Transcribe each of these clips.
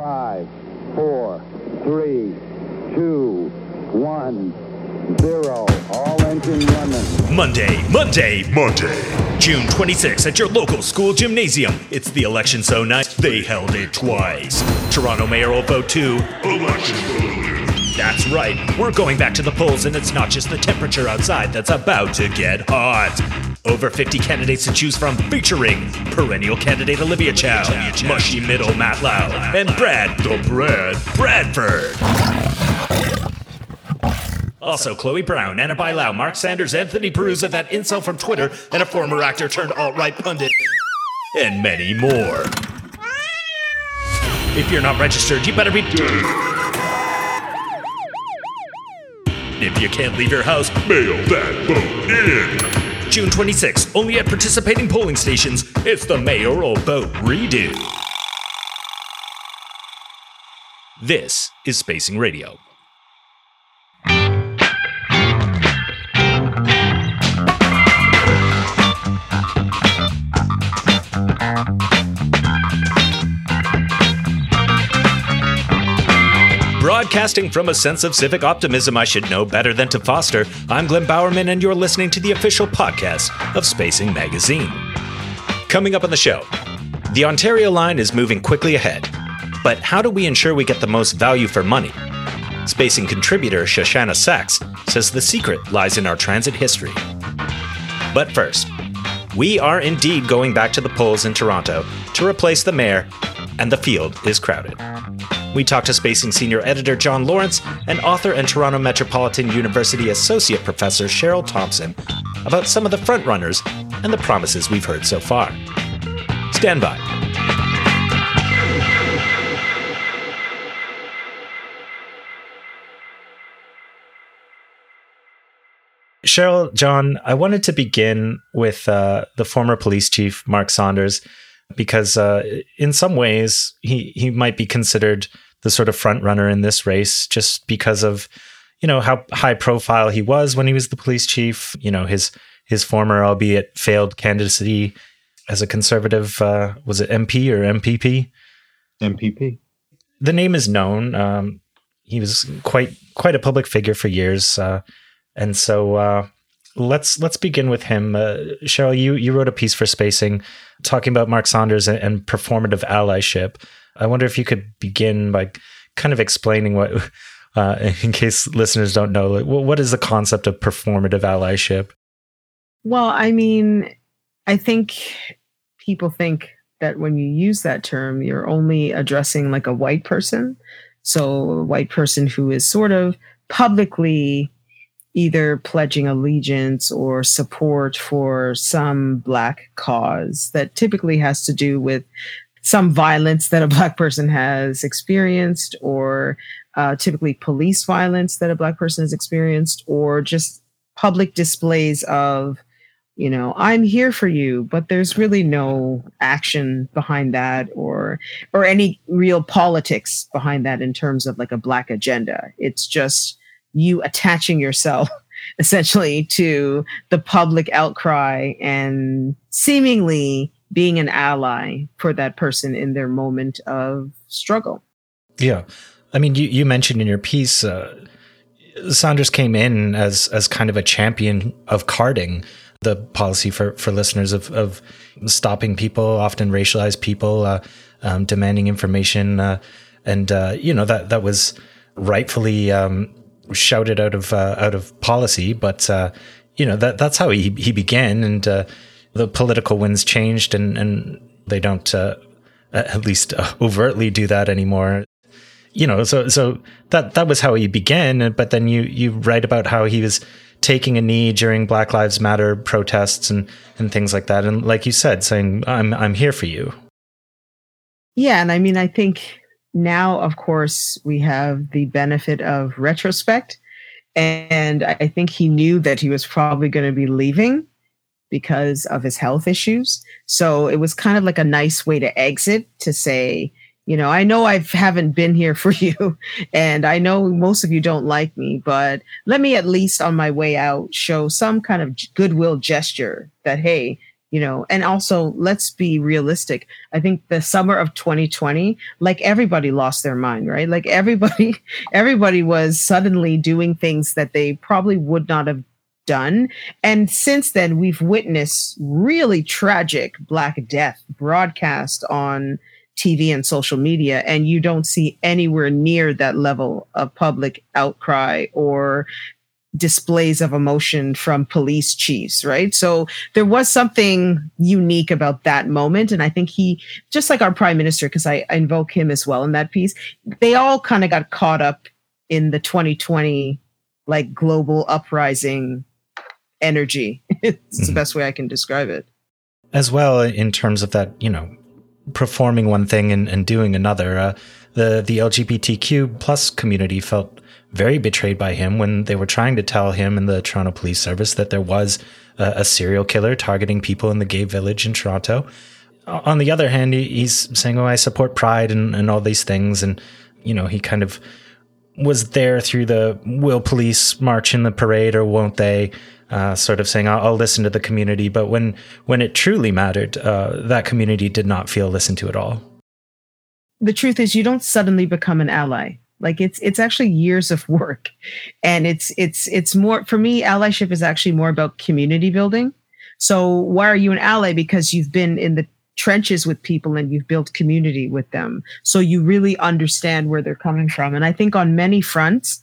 Five, four, three, two, one, zero. All engine running. Monday, Monday, Monday. June 26th at your local school gymnasium. It's the election so nice they held it twice. Toronto mayor will vote too. Election That's right. We're going back to the polls, and it's not just the temperature outside that's about to get hot. Over 50 candidates to choose from, featuring perennial candidate Olivia Chow, mushy middle Matlow, and Brad the Brad Bradford. Also, Chloe Brown, Ana Bailão, Mark Saunders, Anthony Perruzza, that incel from Twitter, and a former actor turned alt-right pundit, and many more. If you're not registered, you better be. If you can't leave your house, mail that vote in. June 26th, only at participating polling stations. It's the mayoral vote redo. This is Spacing Radio. Broadcasting from a sense of civic optimism I should know better than to foster, I'm Glenn Bowerman, and you're listening to the official podcast of Spacing Magazine. Coming up on the show, the Ontario line is moving quickly ahead, but how do we ensure we get the most value for money? Spacing contributor Shoshanna Saxe says the secret lies in our transit history. But first, we are indeed going back to the polls in Toronto to replace the mayor, and the field is crowded. We talked to Spacing Senior Editor John Lorinc and author and Toronto Metropolitan University Associate Professor Cheryl Thompson about some of the frontrunners and the promises we've heard so far. Stand by. Cheryl, John, I wanted to begin with uh, the former police chief, Mark Saunders because uh, in some ways he he might be considered the sort of front runner in this race just because of you know how high profile he was when he was the police chief you know his his former albeit failed candidacy as a conservative uh, was it mp or mpp mpp the name is known um, he was quite quite a public figure for years uh, and so uh, let's let's begin with him. Uh, Cheryl, you you wrote a piece for Spacing talking about Mark Saunders and, and, performative allyship. I wonder if you could begin by kind of explaining what, uh, in case listeners don't know, like, what is the concept of performative allyship? Well, I mean, I think people think that when you use that term, you're only addressing like a white person. So, a white person who is sort of publicly either pledging allegiance or support for some black cause that typically has to do with some violence that a black person has experienced or uh, typically police violence that a black person has experienced or just public displays of you know i'm here for you but there's really no action behind that or or any real politics behind that in terms of like a black agenda. It's just you attaching yourself essentially to the public outcry and seemingly being an ally for that person in their moment of struggle. Yeah. I mean, you, you mentioned in your piece, uh, Saunders came in as as kind of a champion of carding, the policy for, for listeners of, of stopping people, often racialized people, uh, um, demanding information. Uh, and, uh, you know, that, that was rightfully um, shouted out of uh, out of policy, but uh, you know that that's how he he began, and the political winds changed, and and they don't uh, at least uh, overtly do that anymore. You know, so so that that was how he began, but then you you write about how he was taking a knee during Black Lives Matter protests and and things like that, and like you said, saying I'm I'm here for you. Yeah, and I mean, I think now, of course, we have the benefit of retrospect. And I think he knew that he was probably going to be leaving because of his health issues. So it was kind of like a nice way to exit to say, you know, I know I haven't been here for you, and I know most of you don't like me, but let me at least on my way out show some kind of goodwill gesture that, hey, you know and also let's be realistic i think the summer of 2020 like everybody lost their mind right like everybody everybody was suddenly doing things that they probably would not have done and since then we've witnessed really tragic black death broadcast on TV and social media, and you don't see anywhere near that level of public outcry or displays of emotion from police chiefs, right? So there was something unique about that moment. And I think he, just like our prime minister, because I, I invoke him as well in that piece, they all kind of got caught up in the 2020 like global uprising energy. it's mm-hmm. the best way I can describe it. As well, in terms of that, you know, performing one thing and, and doing another, uh, the the LGBTQ plus community felt very betrayed by him when they were trying to tell him and the Toronto Police Service that there was a, a serial killer targeting people in the gay village in Toronto. On the other hand, he's saying, "Oh, I support Pride and, and all these things," and you know, he kind of was there through the "Will police march in the parade or won't they?" Uh, sort of saying, I'll, I'll, listen to the community." But when when it truly mattered, uh, that community did not feel listened to at all. The truth is, you don't suddenly become an ally like it's it's actually years of work and it's it's it's more for me allyship is actually more about community building so why are you an ally because you've been in the trenches with people and you've built community with them so you really understand where they're coming from and i think on many fronts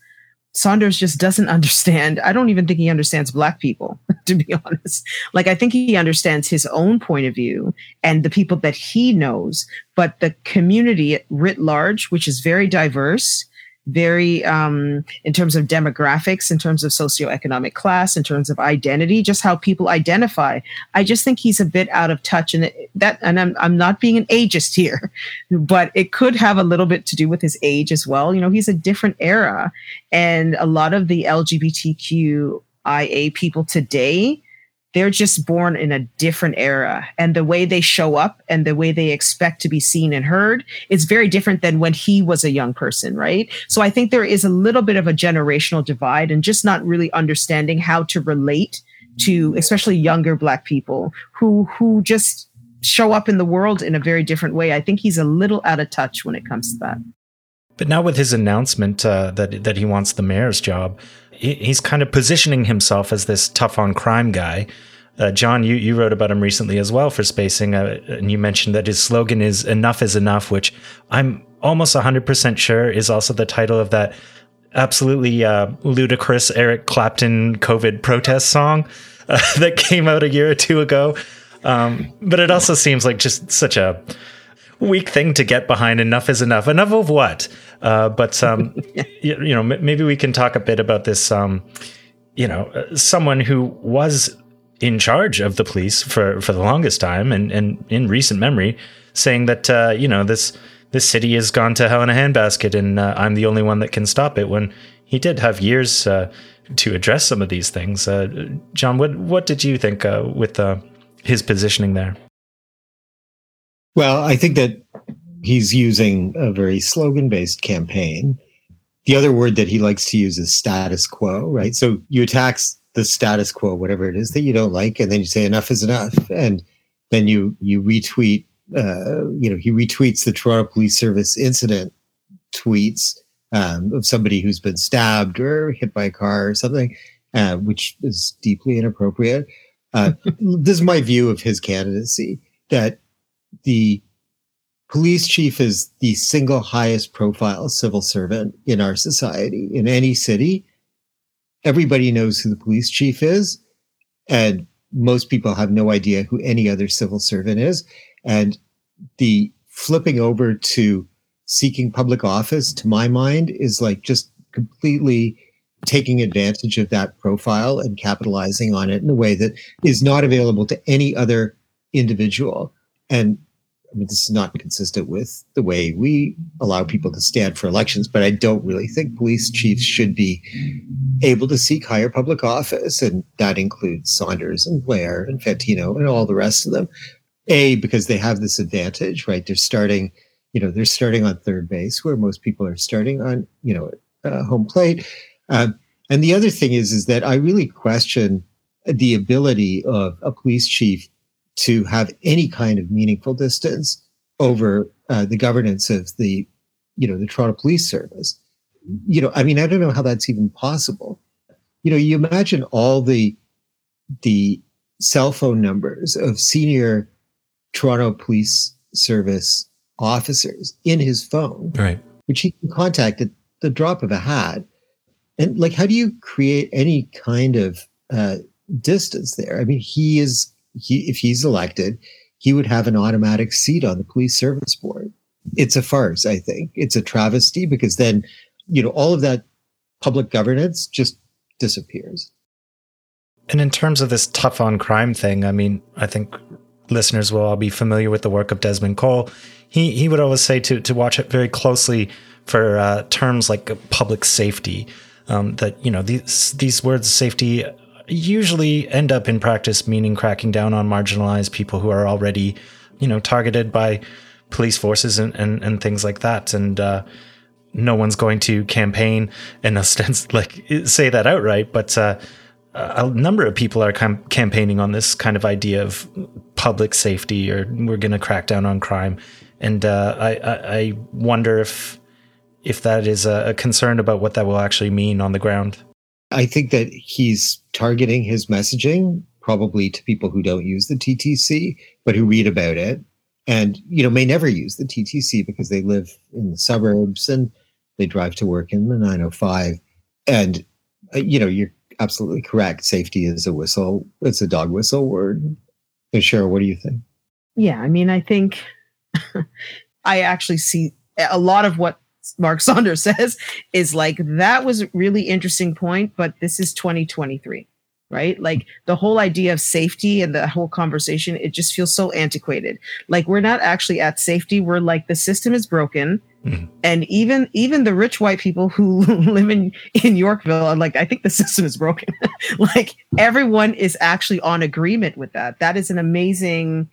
Saunders just doesn't understand. I don't even think he understands black people, to be honest. Like, I think he understands his own point of view and the people that he knows, but the community writ large, which is very diverse, very um, in terms of demographics, in terms of socioeconomic class, in terms of identity, just how people identify. I just think he's a bit out of touch, and that. And I'm I'm not being an ageist here, but it could have a little bit to do with his age as well. You know, he's a different era, and a lot of the LGBTQIA people today they're just born in a different era. And the way they show up and the way they expect to be seen and heard is very different than when he was a young person right? So i think there is a little bit of a generational divide and just not really understanding how to relate to especially younger black people who who just show up in the world in a very different way. I think he's a little out of touch when it comes to that. But now with his announcement uh, that that he wants the mayor's job he's kind of positioning himself as this tough on crime guy. Uh, John, you, you wrote about him recently as well for Spacing, uh, and you mentioned that his slogan is "Enough is enough," which I'm almost 100% sure is also the title of that absolutely uh, ludicrous Eric Clapton COVID protest song uh, that came out a year or two ago. Um, but it also seems like just such a weak thing to get behind. Enough is enough. Enough of what? Uh, but um, you, you, know, m- maybe we can talk a bit about this. Um, you know, uh, someone who was in charge of the police for for the longest time, and and in recent memory, saying that uh, you know this this city has gone to hell in a handbasket, and uh, I'm the only one that can stop it. When he did have years uh, to address some of these things. Uh, John, what what did you think with his positioning there? Well, I think that he's using a very slogan based campaign. The other word that he likes to use is status quo, right? So you attack the status quo, whatever it is that you don't like, and then you say enough is enough, and then you you retweet. Uh, you know, he retweets the Toronto Police Service incident tweets um, of somebody who's been stabbed or hit by a car or something, uh, which is deeply inappropriate. Uh, this is my view of his candidacy that the police chief is the single highest profile civil servant in our society in any city. Everybody knows who the police chief is, and most people have no idea who any other civil servant is. And the flipping over to seeking public office, to my mind, is like just completely taking advantage of that profile and capitalizing on it in a way that is not available to any other individual. And this is not consistent with the way we allow people to stand for elections, but I don't really think police chiefs should be able to seek higher public office. And that includes Saunders and Blair and Fantino and all the rest of them. A, because they have this advantage, right? They're starting, you know, they're starting on third base where most people are starting on, you know, uh, home plate. Um, and the other thing is, is that I really question the ability of a police chief to have any kind of meaningful distance over uh, the governance of the, you know, the Toronto Police Service. You know, I mean, I don't know how that's even possible. You know, you imagine all the the cell phone numbers of senior Toronto Police Service officers in his phone, right? Which he can contact at the drop of a hat. And like, how do you create any kind of uh, distance there? I mean, he is he if he's elected, he would have an automatic seat on the police service board. It's a farce, I think. It's a travesty because then, you know, all of that public governance just disappears. And in terms of this tough on crime thing, I mean, I think listeners will all be familiar with the work of Desmond Cole. He he would always say to to watch it very closely for uh, terms like public safety. Um, that you know these these words safety usually end up in practice meaning cracking down on marginalized people who are already, you know, targeted by police forces and, and, and things like that. And uh, no one's going to campaign in a sense like say that outright, but uh, a number of people are cam- campaigning on this kind of idea of public safety or we're going to crack down on crime. And uh, I, I, I wonder if if that is a concern about what that will actually mean on the ground. I think that he's targeting his messaging probably to people who don't use the TTC, but who read about it and, you know, may never use the TTC because they live in the suburbs and they drive to work in the 905. And, uh, you know, you're absolutely correct. Safety is a whistle, it's a dog whistle word. So, Cheryl, what do you think? Yeah, I mean, I think I actually see a lot of what Mark Saunders says is like that was a really interesting point, but this is 2023, right? Like the whole idea of safety and the whole conversation, it just feels so antiquated. Like we're not actually at safety. We're like the system is broken. Mm-hmm. And even even the rich white people who live in in Yorkville are like, I think the system is broken. like everyone is actually on agreement with that. That is an amazing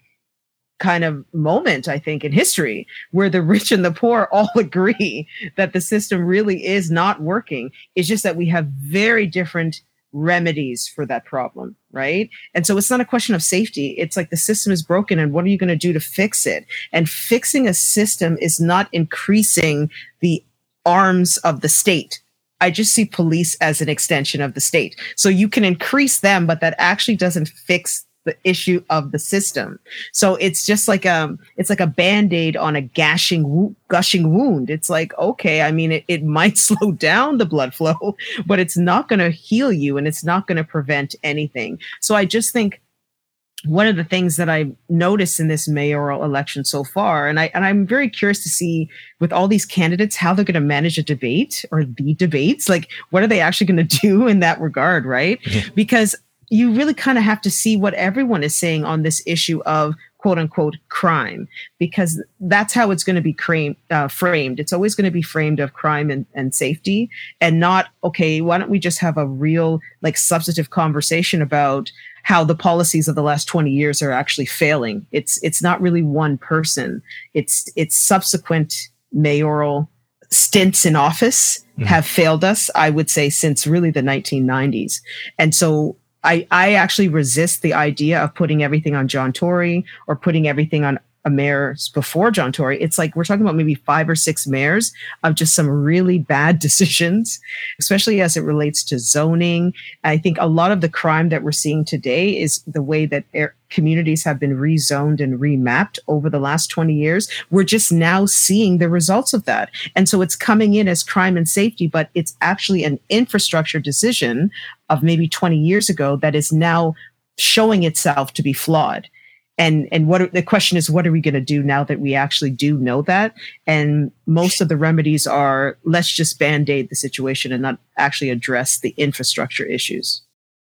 kind of moment, I think, in history where the rich and the poor all agree that the system really is not working. It's just that we have very different remedies for that problem, right? And so it's not a question of safety. It's like the system is broken and what are you going to do to fix it? And fixing a system is not increasing the arms of the state. I just see police as an extension of the state. So you can increase them, but that actually doesn't fix the issue of the system. So it's just like um it's like a band-aid on a gashing gushing wound. It's like okay, I mean it, it might slow down the blood flow, but it's not going to heal you and it's not going to prevent anything. So I just think one of the things that I've noticed in this mayoral election so far, and I and I'm very curious to see with all these candidates how they're going to manage a debate or the debates. Like, what are they actually going to do in that regard, right? Yeah. Because you really kind of have to see what everyone is saying on this issue of quote unquote crime because that's how it's going to be cram- uh, framed. It's always going to be framed of crime and, and safety and not okay why don't we just have a real like substantive conversation about how the policies of the last 20 years are actually failing. It's it's not really one person. It's it's subsequent mayoral stints in office mm-hmm. have failed us i would say since really the 1990s and so I, I actually resist the idea of putting everything on John Tory or putting everything on a mayor before John Tory. It's like we're talking about maybe five or six mayors of just some really bad decisions, especially as it relates to zoning. I think a lot of the crime that we're seeing today is the way that air, communities have been rezoned and remapped over the last 20 years. We're just now seeing the results of that. And so it's coming in as crime and safety, but it's actually an infrastructure decision of maybe 20 years ago that is now showing itself to be flawed. And and what the question is what are we going to do now that we actually do know that? And most of the remedies are let's just band-aid the situation and not actually address the infrastructure issues.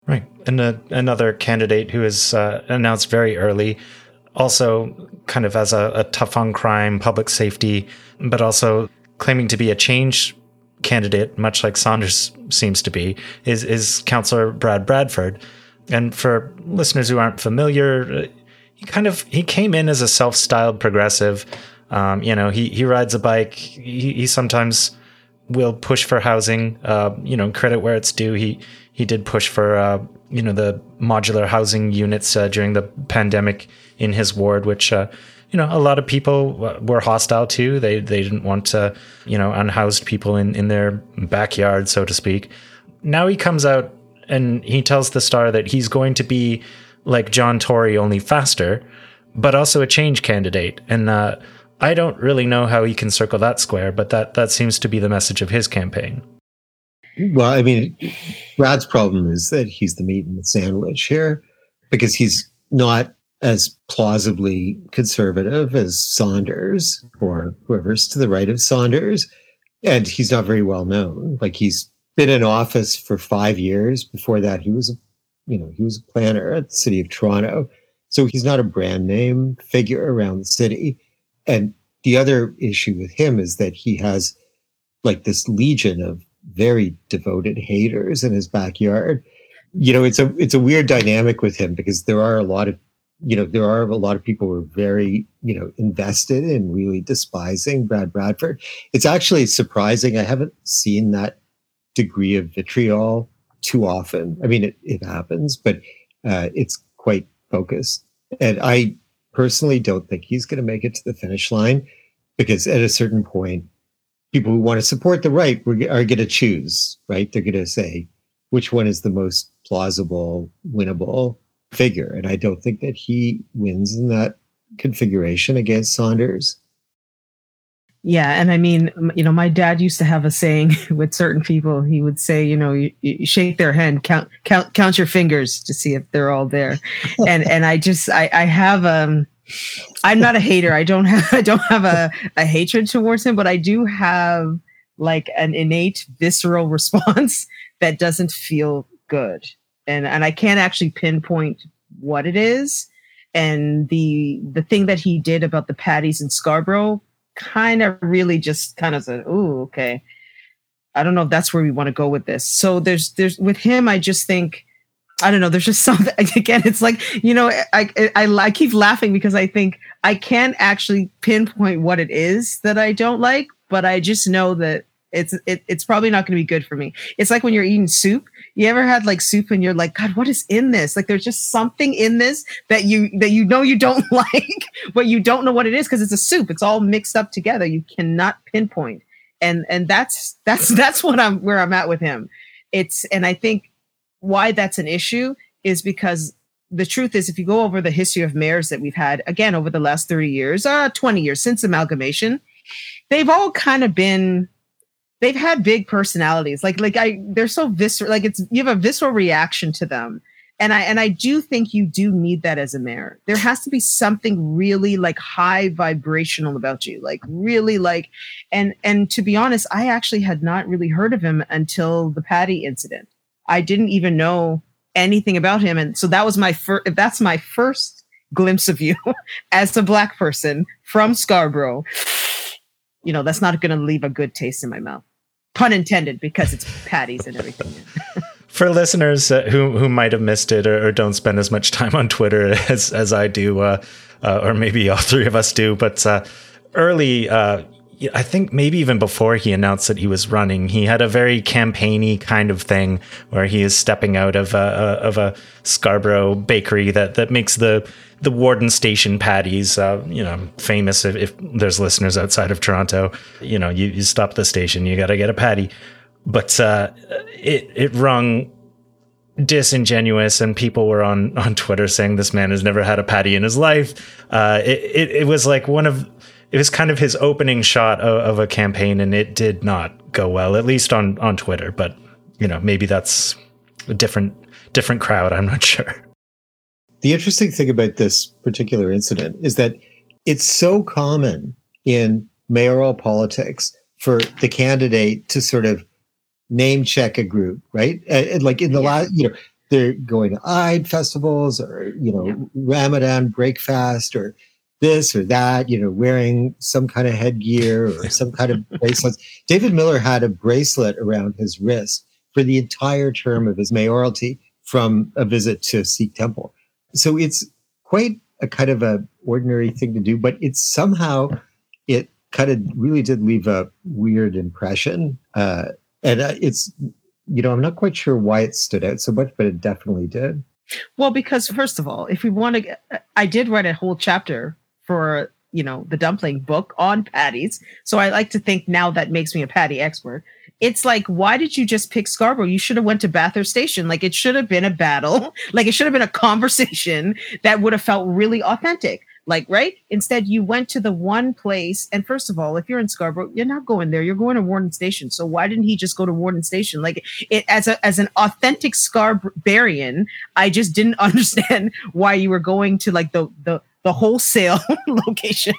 Right. And uh, another candidate who is uh, announced very early also kind of as a, a tough on crime public safety but also claiming to be a change candidate much like saunders seems to be is is councillor brad bradford and for listeners who aren't familiar he kind of he came in as a self-styled progressive. Um, you know, he he rides a bike. He, he sometimes will push for housing. Uh, you know, credit where it's due. He he did push for uh, you know the modular housing units uh, during the pandemic in his ward, which uh, you know a lot of people were hostile to. They they didn't want to you know unhoused people in in their backyard, so to speak. Now he comes out and he tells the star that he's going to be like John Tory, only faster, but also a change candidate. And uh, I don't really know how he can circle that square, but that that seems to be the message of his campaign. Well, I mean, Brad's problem is that he's the meat in the sandwich here because he's not as plausibly conservative as Saunders or whoever's to the right of Saunders. And he's not very well known. Like he's been in office for five years. Before that, he was, you know, he was a planner at the city of Toronto. So he's not a brand name figure around the city. And the other issue with him is that he has like this legion of very devoted haters in his backyard. You know, it's a it's a weird dynamic with him because there are a lot of you know, there are a lot of people who are very, you know, invested in really despising Brad Bradford. It's actually surprising. I haven't seen that degree of vitriol too often. I mean, it, it happens, but uh, it's quite focused. And I personally don't think he's going to make it to the finish line because at a certain point, people who want to support the right are going to choose, right? They're going to say which one is the most plausible, winnable figure. And I don't think that he wins in that configuration against Saunders. Yeah, and I mean, you know, my dad used to have a saying with certain people. He would say, you know, you, you shake their hand, count, count, count your fingers to see if they're all there. and and I just, I, I have um, I'm not a hater. I don't have, I don't have a, a hatred towards him, but I do have like an innate visceral response that doesn't feel good, and and I can't actually pinpoint what it is. And the the thing that he did about the patties in Scarborough kind of really just kind of said, "Oh, okay." I don't know if that's where we want to go with this. So there's there's with him, I just think I don't know. There's just something again. It's like you know, I, I I keep laughing because I think I can't actually pinpoint what it is that I don't like, but I just know that it's it, it's probably not going to be good for me. It's like when you're eating soup. You ever had like soup and you're like, God, what is in this? Like there's just something in this that you that you know you don't like, but you don't know what it is because it's a soup. It's all mixed up together. You cannot pinpoint. And and that's that's that's what I'm where I'm at with him. It's and I think why that's an issue is because the truth is if you go over the history of mayors that we've had again over the last 30 years, uh 20 years since amalgamation, they've all kind of been they've had big personalities. Like like I they're so visceral like it's you have a visceral reaction to them. And I and I do think you do need that as a mayor. There has to be something really like high vibrational about you. Like really like and and to be honest, I actually had not really heard of him until the Patty incident. I didn't even know anything about him and so that was my first that's my first glimpse of you as a black person from Scarborough you know, that's not going to leave a good taste in my mouth. Pun intended, because it's patties and everything. For listeners uh, who who might have missed it or, or, don't spend as much time on Twitter as as I do, uh, uh, or maybe all three of us do, but uh, early uh, I think maybe even before he announced that he was running, he had a very campaigny kind of thing where he is stepping out of a, of a Scarborough bakery that that makes the the Warden Station patties. Uh, you know, famous if, if, there's listeners outside of Toronto. You know, you, you stop the station, you got to get a patty. But uh, it it rung disingenuous and people were on on twitter saying this man has never had a patty in his life uh, it, it, it was like one of it was kind of his opening shot of, of, a campaign, and it did not go well, at least on on Twitter. But you know, maybe that's a different different crowd. I'm not sure. The interesting thing about this particular incident is that it's so common in mayoral politics for the candidate to sort of name check a group, right? Uh, and like in the yeah. last, you know, they're going to Eid festivals or you know yeah. Ramadan breakfast or this or that, you know, wearing some kind of headgear or some kind of bracelets. David Miller had a bracelet around his wrist for the entire term of his mayoralty from a visit to Sikh temple. So it's quite a kind of a ordinary thing to do, but it's somehow it kind of really did leave a weird impression. Uh, and uh, it's, you know, I'm not quite sure why it stood out so much, but it definitely did. Well, because first of all, if we want to, I did write a whole chapter for you know the dumpling book on patties. So I like to think now that makes me a patty expert. It's like, why did you just pick Scarborough? You should have went to Bathurst Station. Like it should have been a battle. Like it should have been a conversation that would have felt really authentic. Like, right? Instead, you went to the one place. And first of all, if you're in Scarborough, you're not going there. You're going to Warden Station. So why didn't he just go to Warden Station? Like, it as a as an authentic Scarbarian, I just didn't understand why you were going to like the the the wholesale location.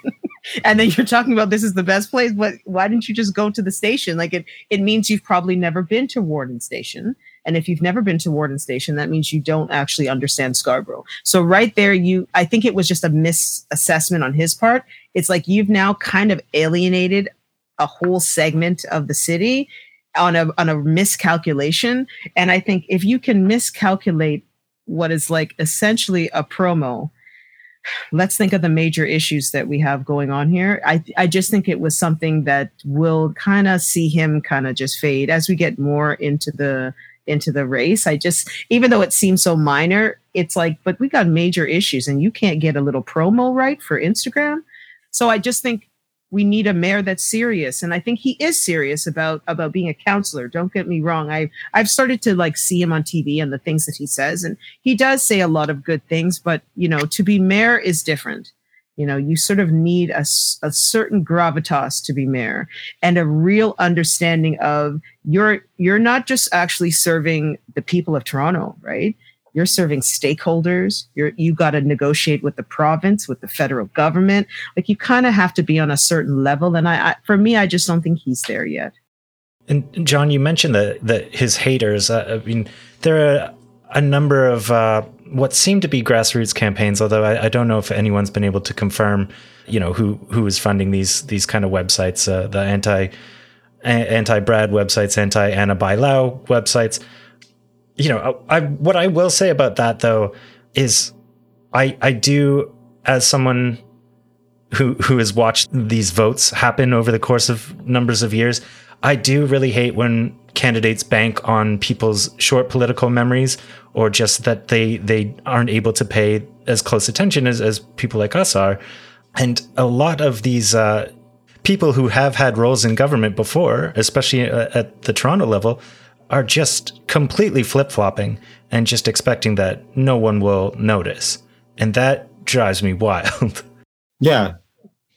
And then you're talking about this is the best place. But why didn't you just go to the station? Like it it means you've probably never been to warden station. And if you've never been to warden station that means you don't actually understand scarborough. So right there you i think it was just a misassessment on his part. It's like you've now kind of alienated a whole segment of the city on a on a miscalculation. And i think if you can miscalculate what is like essentially a promo let's think of the major issues that we have going on here. I I just think it was something that will kind of see him kind of just fade as we get more into the into the race. I just even though it seems so minor, it's like but we got major issues and you can't get a little promo right for Instagram. So I just think we need a mayor that's serious. And i think he is serious about about being a counselor. Don't get me wrong. I i've started to like see him on tv and the things that he says. And he does say a lot of good things but you know to be mayor is different. You know you sort of need a, a certain gravitas to be mayor and a real understanding of you're you're not just actually serving the people of toronto right you're serving stakeholders. You're you got to negotiate with the province with the federal government. Like you kind of have to be on a certain level and I, I, for me i just don't think he's there yet. And john you mentioned that that his haters uh, i mean there are a number of uh, what seem to be grassroots campaigns although I, I, don't know if anyone's been able to confirm you know who who is funding these these kind of websites uh, the anti anti brad websites anti ana bailão websites you know, I, what I will say about that though is I I do as someone who who has watched these votes happen over the course of numbers of years, I do really hate when candidates bank on people's short political memories or just that they they aren't able to pay as close attention as, as people like us are. And a lot of these uh, people who have had roles in government before, especially uh, at the Toronto level, are just completely flip flopping and just expecting that no one will notice. And that drives me wild. Yeah.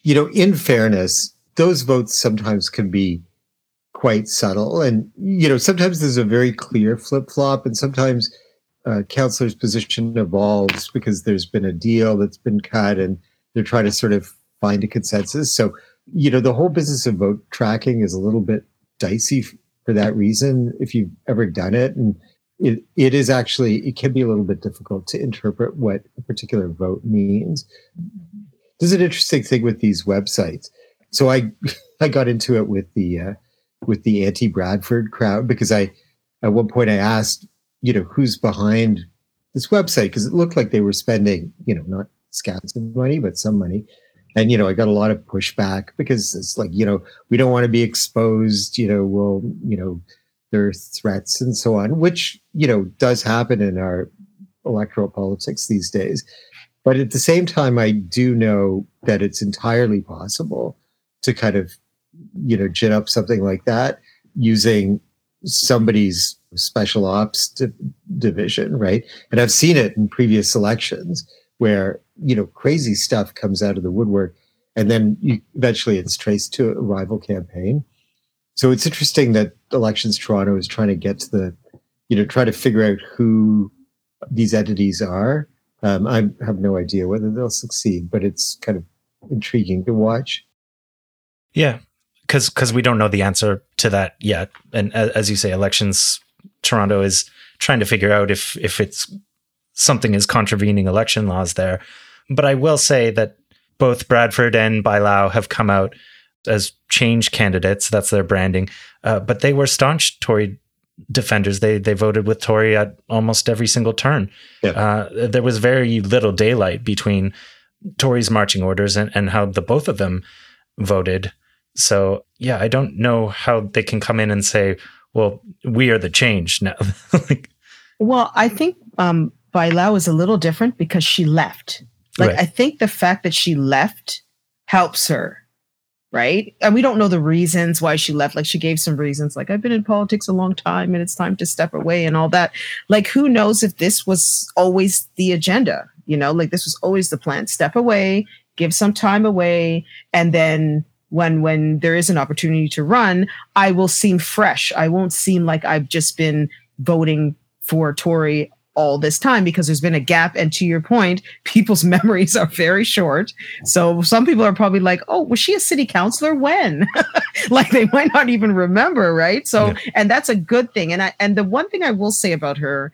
You know, in fairness, those votes sometimes can be quite subtle. And, you know, sometimes there's a very clear flip flop, and sometimes uh, counselor's position evolves because there's been a deal that's been cut and they're trying to sort of find a consensus. So, you know, the whole business of vote tracking is a little bit dicey for that reason if you've ever done it. And it, it is actually it can be a little bit difficult to interpret what a particular vote means. There's an interesting thing with these websites. So i i got into it with the uh, with the anti bradford crowd because i at one point i asked you know who's behind this website? Because it looked like they were spending you know not scats of money but some money and you know i got a lot of pushback because it's like you know we don't want to be exposed you know well you know there are threats and so on which you know does happen in our electoral politics these days. But at the same time i do know that it's entirely possible to kind of you know gin up something like that using somebody's special ops di- division right? And i've seen it in previous elections where you know crazy stuff comes out of the woodwork and then you, eventually it's traced to a rival campaign. So it's interesting that elections toronto is trying to get to the you know try to figure out who these entities are. Um, i have no idea whether they'll succeed but it's kind of intriguing to watch. Yeah because because we don't know the answer to that yet. And as you say elections toronto is trying to figure out if if it's something is contravening election laws there. But I will say that both Bradford and Bailão have come out as change candidates. That's their branding. Uh, but they were staunch Tory defenders. They they voted with Tory at almost every single turn. Yeah. Uh, there was very little daylight between Tory's marching orders and, and how the both of them voted. So yeah, I don't know how they can come in and say, "Well, we are the change now." like, well, I think um, Bailão is a little different because she left. Like, Right. I think the fact that she left helps her, right? And we don't know the reasons why she left. Like, she gave some reasons, like, I've been in politics a long time and it's time to step away and all that. Like, who knows if this was always the agenda? You know, like, this was always the plan step away, give some time away, and then when when there is an opportunity to run i will seem fresh i won't seem like i've just been voting for tory all this time because there's been a gap. And to your point people's memories are very short. So some people are probably like oh was she a city councilor? When? Like they might not even remember right? So Yeah. and that's a good thing. And i and the one thing i will say about her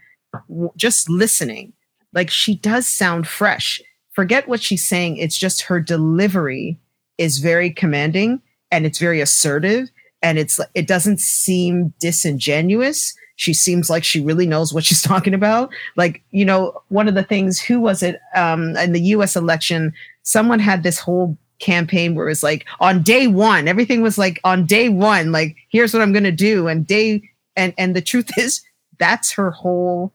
just listening like she does sound fresh. Forget what she's saying. It's just her delivery is very commanding and it's very assertive and it's it doesn't seem disingenuous she seems like she really knows what she's talking about. Like you know one of the things who was it um in the US election someone had this whole campaign where it was like on day 1 everything was like on day 1 like here's what I'm going to do. And day and and the truth is that's her whole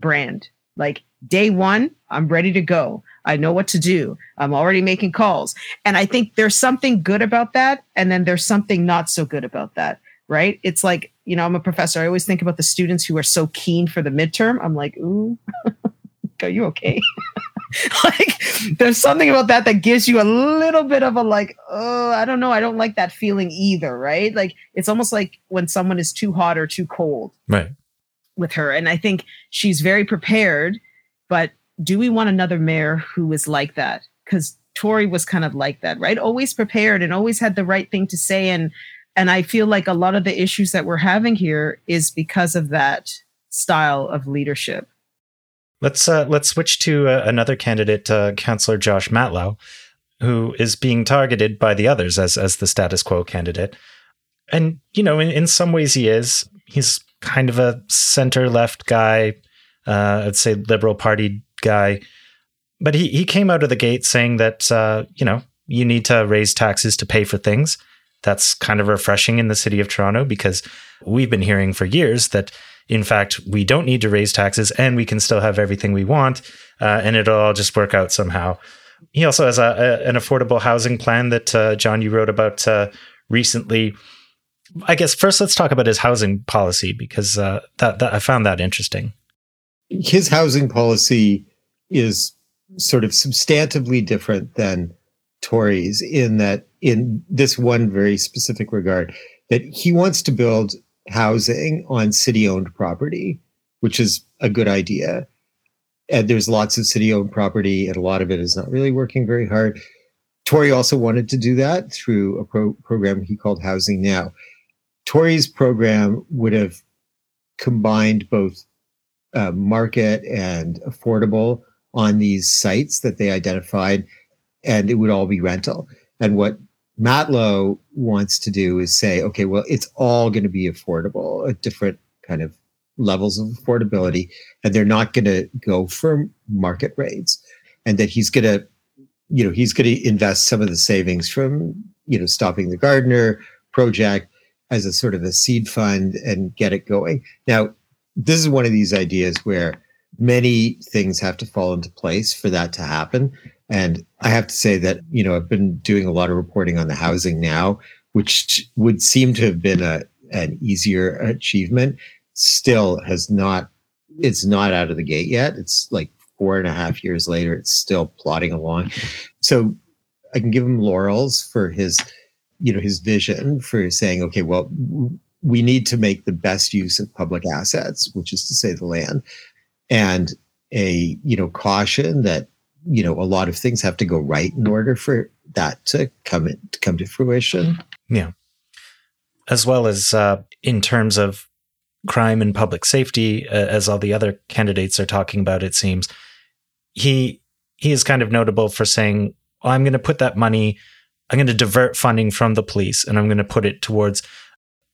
brand. Like day 1 I'm ready to go. I know what to do. I'm already making calls. And I think there's something good about that. And then there's something not so good about that, right? It's like, you know, I'm a professor. I always think about the students who are so keen for the midterm. I'm like, ooh, are you okay? like, there's something about that that gives you a little bit of a like, oh, I don't know. I don't like that feeling either, right? Like, it's almost like when someone is too hot or too cold right. with her. And I think she's very prepared. But do we want another mayor who is like that? Because Tory was kind of like that, right? Always prepared and always had the right thing to say. And and I feel like a lot of the issues that we're having here is because of that style of leadership. Let's uh, let's switch to uh, another candidate, uh, Councillor Josh Matlow, who is being targeted by the others as as the status quo candidate. And you know, in, in some ways, he is. He's kind of a center left guy. Uh, I'd say liberal party guy. But he he came out of the gate saying that uh, you know you need to raise taxes to pay for things. That's kind of refreshing in the city of Toronto because we've been hearing for years that in fact, we don't need to raise taxes and we can still have everything we want uh, and it'll all just work out somehow. He also has a, a, an affordable housing plan that, uh, John, you wrote about uh, recently. I guess first let's talk about his housing policy because uh, that, that I found that interesting. His housing policy is sort of substantively different than Tory's in that, in this one very specific regard, that he wants to build housing on city owned property, which is a good idea. And there's lots of city owned property, and a lot of it is not really working very hard. Tory also wanted to do that through a pro- program he called Housing Now. Tory's program would have combined both uh, market and affordable on these sites that they identified, and it would all be rental. And what Matlow wants to do is say, okay, well, it's all going to be affordable at different kind of levels of affordability, and they're not going to go for market rates, and that he's going to, you know, he's going to invest some of the savings from, you know, stopping the Gardiner project as a sort of a seed fund and get it going. Now, this is one of these ideas where many things have to fall into place for that to happen. And I have to say that, you know, I've been doing a lot of reporting on the housing now, which would seem to have been a, an easier achievement, still has not, it's not out of the gate yet. It's like four and a half years later, it's still plodding along. So I can give him laurels for his, you know, his vision for saying, okay, well, we need to make the best use of public assets, which is to say the land, and a, you know, caution that you know a lot of things have to go right in order for that to come in, to come to fruition. Yeah. As well as uh, in terms of crime and public safety uh, as all the other candidates are talking about it seems he he is kind of notable for saying i'm going to put that money i'm going to divert funding from the police and i'm going to put it towards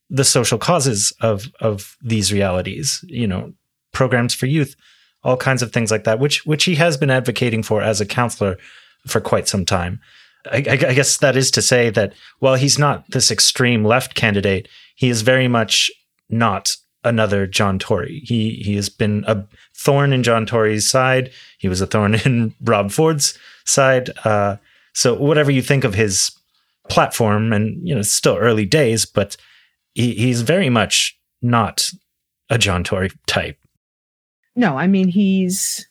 the social causes of of these realities you know programs for youth all kinds of things like that, which which he has been advocating for as a counselor for quite some time. I, I, guess that is to say that while he's not this extreme left candidate, he is very much not another John Tory. He he has been a thorn in John Tory's side. He was a thorn in Rob Ford's side. Uh, so whatever you think of his platform, and you know, it's still early days, but he, he's very much not a John Tory type. No, I mean he's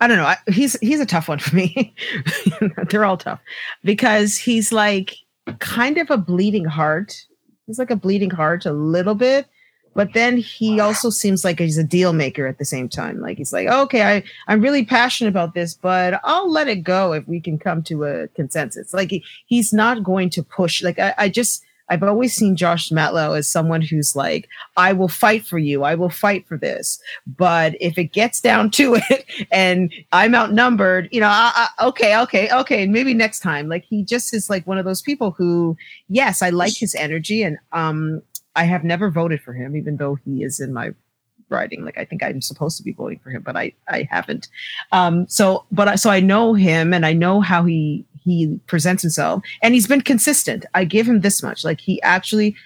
I don't know. He's he's a tough one for me. They're all tough because he's like kind of a bleeding heart. He's like a bleeding heart a little bit, but then he also seems like he's a deal maker at the same time. Like he's like, okay, I I'm really passionate about this, but I'll let it go if we can come to a consensus. Like he, he's not going to push. Like I, I just I've always seen Josh Matlow as someone who's like, I will fight for you. I will fight for this. But if it gets down to it and I'm outnumbered, you know, I, I, okay, okay, okay. Maybe next time. Like he just is like one of those people who, yes, I like his energy and, um, I have never voted for him, even though he is in my writing. Like I think I'm supposed to be voting for him, but I I haven't. Um, so, but I, so I know him and I know how he he presents himself, and he's been consistent. I give him this much. Like he actually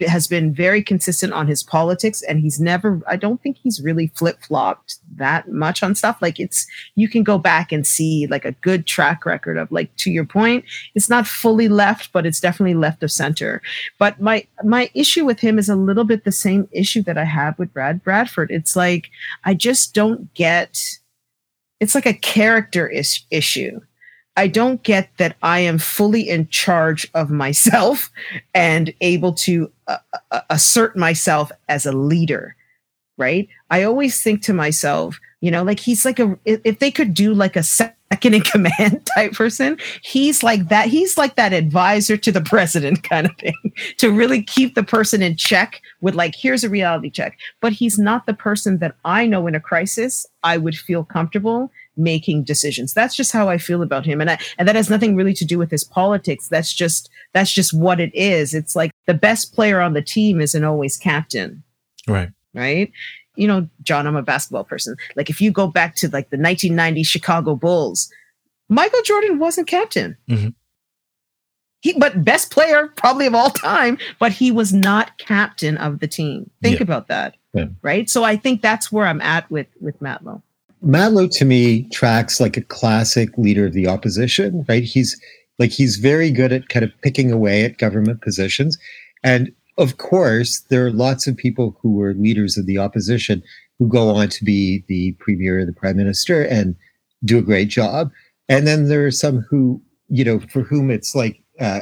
has been very consistent on his politics and he's never i don't think he's really flip-flopped that much on stuff like it's you can go back and see like a good track record of like to your point it's not fully left but it's definitely left of center but my my issue with him is a little bit the same issue that i have with brad bradford it's like i just don't get it's like a character is- issue I don't get that I am fully in charge of myself and able to uh, uh, assert myself as a leader, right? I always think to myself, you know, like he's like a, if they could do like a second in command type person, he's like that. He's like that advisor to the president kind of thing to really keep the person in check with like, here's a reality check. But he's not the person that I know in a crisis I would feel comfortable making decisions. That's just how I feel about him. And I, and that has nothing really to do with his politics. That's just, that's just what it is. It's like the best player on the team isn't always captain. Right. Right. You know, John, I'm a basketball person. Like if you go back to like the 1990 Chicago Bulls, Michael Jordan wasn't captain. Mm-hmm. He, but best player probably of all time, but he was not captain of the team. Think yeah. about that. Yeah. Right. So I think that's where I'm at with, with Matlow. Matlow to me tracks like a classic leader of the opposition, right? He's like he's very good at kind of picking away at government positions. And of course, there are lots of people who were leaders of the opposition who go on to be the premier or the prime minister and do a great job. And then there are some who, you know, for whom it's like uh,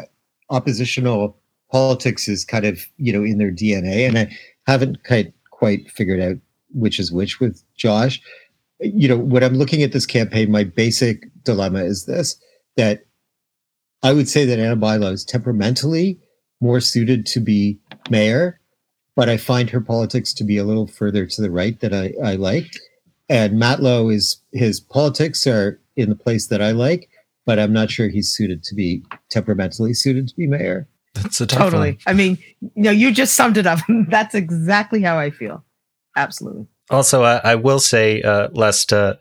oppositional politics is kind of, you know, in their DNA. And I haven't quite quite figured out which is which with Josh you know, when I'm looking at this campaign, my basic dilemma is this that I would say that Ana Bailão is temperamentally more suited to be mayor, but I find her politics to be a little further to the right that I, I like. And Matlow is his politics are in the place that I like, but I'm not sure he's suited to be temperamentally suited to be mayor. That's a totally. One. I mean, you know, you just summed it up. That's exactly how I feel. Absolutely. Also, I, I will say, uh, lest uh,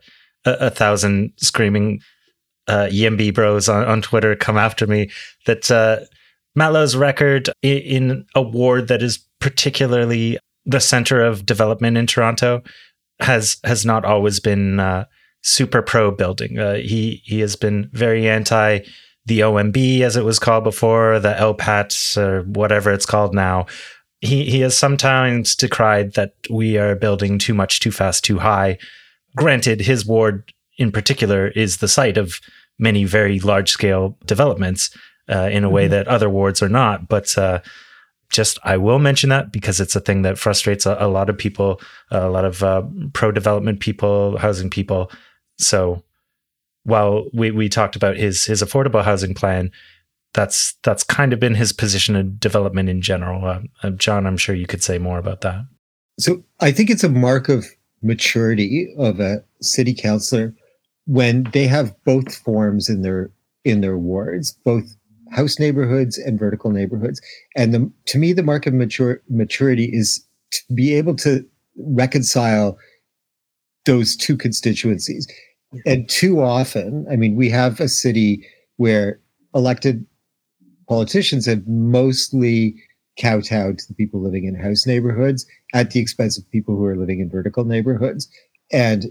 a, a, thousand screaming uh, Yimby bros on, on Twitter come after me, that uh, Matlow's record in, in a ward that is particularly the center of development in Toronto has has not always been uh, super pro building. Uh, he he has been very anti the OMB as it was called before, the LPAT or whatever it's called now he he has sometimes decried that we are building too much, too fast, too high. Granted, his ward in particular is the site of many very large scale developments uh, in a way mm-hmm. that other wards are not. But uh, just I will mention that because it's a thing that frustrates a, a lot of people, a lot of uh, pro development people, housing people. So while we, we talked about his his affordable housing plan, that's that's kind of been his position of development in general. Uh, uh, John, I'm sure you could say more about that. So I think it's a mark of maturity of a city councilor when they have both forms in their in their wards, both house neighborhoods and vertical neighborhoods. And the, to me, the mark of mature, maturity is to be able to reconcile those two constituencies. And too often, I mean, we have a city where elected politicians have mostly kowtowed to the people living in house neighborhoods at the expense of people who are living in vertical neighborhoods. And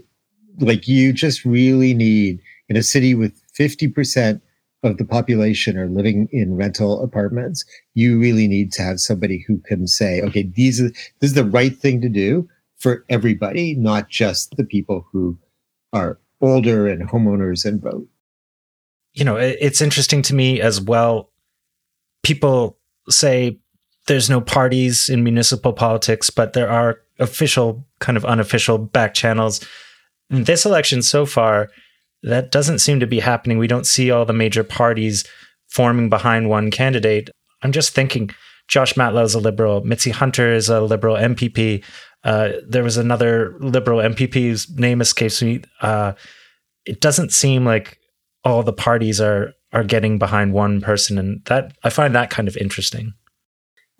like you just really need in a city with 50% of the population are living in rental apartments, you really need to have somebody who can say, okay, these are, this is the right thing to do for everybody, not just the people who are older and homeowners and vote. You know, it's interesting to me as well. People say there's no parties in municipal politics, but there are official, kind of unofficial back channels. In this election so far, that doesn't seem to be happening. We don't see all the major parties forming behind one candidate. I'm just thinking Josh Matlow is a liberal, Mitzi Hunter is a liberal MPP. Uh, there was another liberal MPP whose name escapes me. Uh, it doesn't seem like all the parties are are getting behind one person, and that I find that kind of interesting.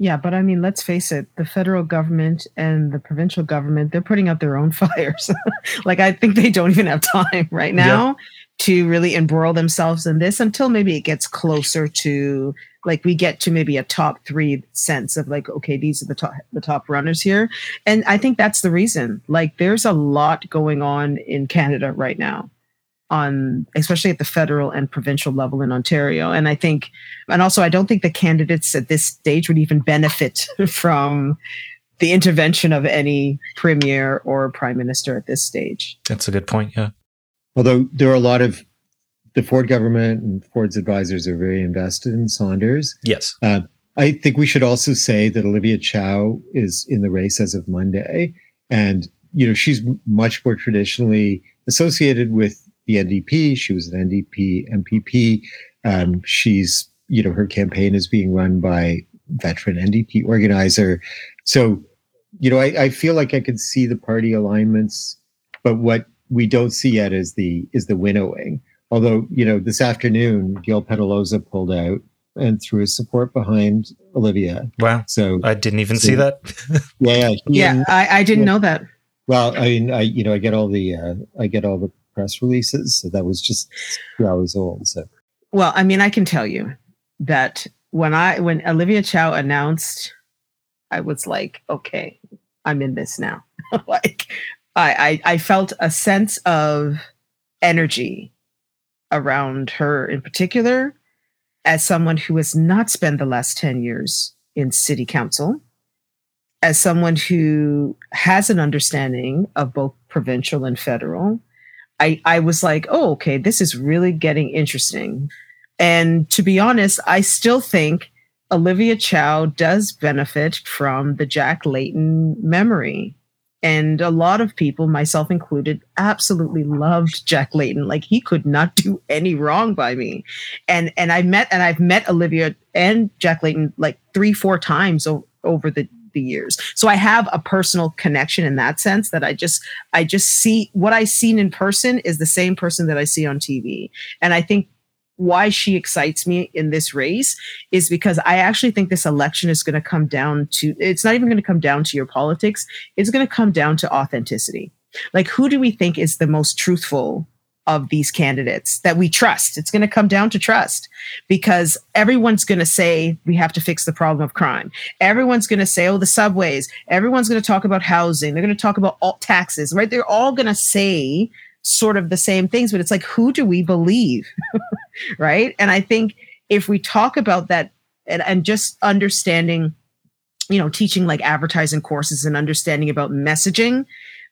Yeah, but I mean, let's face it, the federal government and the provincial government, they're putting out their own fires. like, I think they don't even have time right now yeah. to really embroil themselves in this until maybe it gets closer to like we get to maybe a top three sense of like, okay, these are the top the top runners here. And I think that's the reason. Like there's a lot going on in Canada right now on especially at the federal and provincial level in Ontario. And I think, and also, I don't think the candidates at this stage would even benefit from the intervention of any premier or prime minister at this stage. That's a good point. Yeah. Although there are a lot of the Ford government and Ford's advisors are very invested in Saunders. Yes. Uh, I think we should also say that Olivia Chow is in the race as of Monday. And, you know, she's much more traditionally associated with the NDP. She was an NDP MPP. Um, she's, you know, her campaign is being run by veteran NDP organizer. So, you know, I, I feel like I could see the party alignments, but what we don't see yet is the is the winnowing. Although, you know, this afternoon, Gil Peñalosa pulled out and threw his support behind Olivia. Wow. So I didn't even so, see that. yeah. Yeah. I, I didn't know that. Well, I mean, I, you know, I get all the, uh, I get all the press releases. So that was just two hours old. So, well, I mean, I can tell you that when I when Olivia Chow announced, I was like, okay, I'm in this now. like, I, I I felt a sense of energy around her in particular as someone who has not spent the last 10 years in city council as someone who has an understanding of both provincial and federal I, I was like, oh, okay, this is really getting interesting. And to be honest, I still think Olivia Chow does benefit from the Jack Layton memory. And a lot of people, myself included, absolutely loved Jack Layton. Like he could not do any wrong by me. And and I met and I've met Olivia and Jack Layton like three, four times o- over the years. So I have a personal connection in that sense that I just I just see what I've seen in person is the same person that I see on TV. And I think why she excites me in this race is because I actually think this election is going to come down to it's not even going to come down to your politics. It's going to come down to authenticity. Like who do we think is the most truthful of these candidates that we trust. It's going to come down to trust because everyone's going to say we have to fix the problem of crime. Everyone's going to say, oh, the subways. Everyone's going to talk about housing. They're going to talk about all taxes, right? They're all going to say sort of the same things, but it's like, who do we believe? right. And I think if we talk about that and, and just understanding, you know, teaching like advertising courses and understanding about messaging,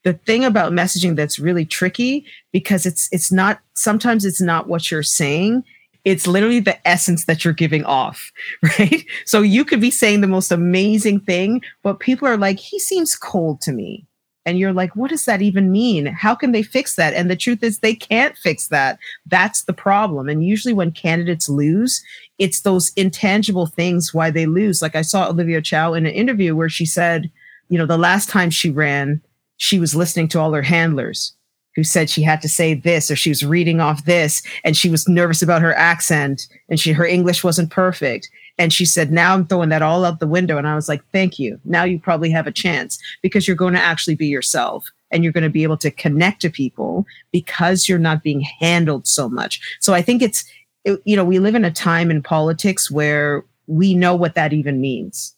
the thing about messaging that's really tricky because it's it's not sometimes it's not what you're saying. It's literally the essence that you're giving off right? So you could be saying the most amazing thing but people are like he seems cold to me. And you're like what does that even mean? How can they fix that? And the truth is they can't fix that. That's the problem. And usually when candidates lose it's those intangible things why they lose. Like i saw olivia chow in an interview where she said you know the last time she ran she was listening to all her handlers who said she had to say this or she was reading off this and she was nervous about her accent and she her english wasn't perfect. And she said now i'm throwing that all out the window. And i was like thank you. Now you probably have a chance because you're going to actually be yourself and you're going to be able to connect to people because you're not being handled so much. So i think it's it, you know, we live in a time in politics where we know what that even means.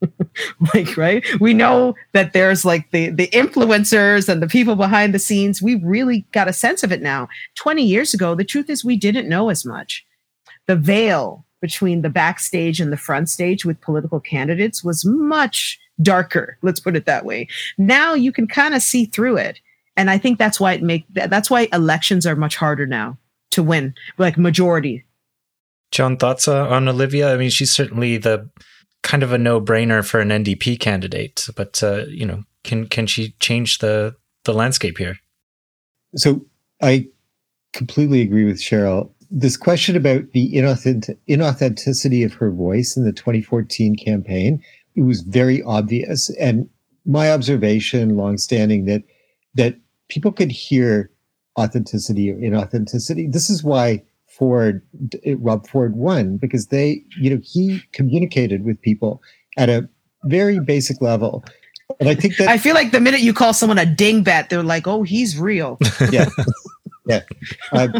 like right? We know that there's like the the influencers and the people behind the scenes. We really got a sense of it now. 20 years ago the truth is we didn't know as much. The veil between the backstage and the front stage with political candidates was much darker let's put it that way. Now you can kind of see through it and i think that's why it make that's why elections are much harder now to win like majority. John thoughts on olivia. I mean she's certainly the kind of a no-brainer for an ndp candidate but uh, you know can can she change the the landscape here? So i completely agree with cheryl. This question about the inauthentic, inauthenticity of her voice in the 2014 campaign it was very obvious. And my observation longstanding that that people could hear authenticity or inauthenticity. This is why ford rob ford won because they you know he communicated with people at a very basic level. And i think that i feel like the minute you call someone a dingbat they're like oh he's real. Yeah. Yeah. Um,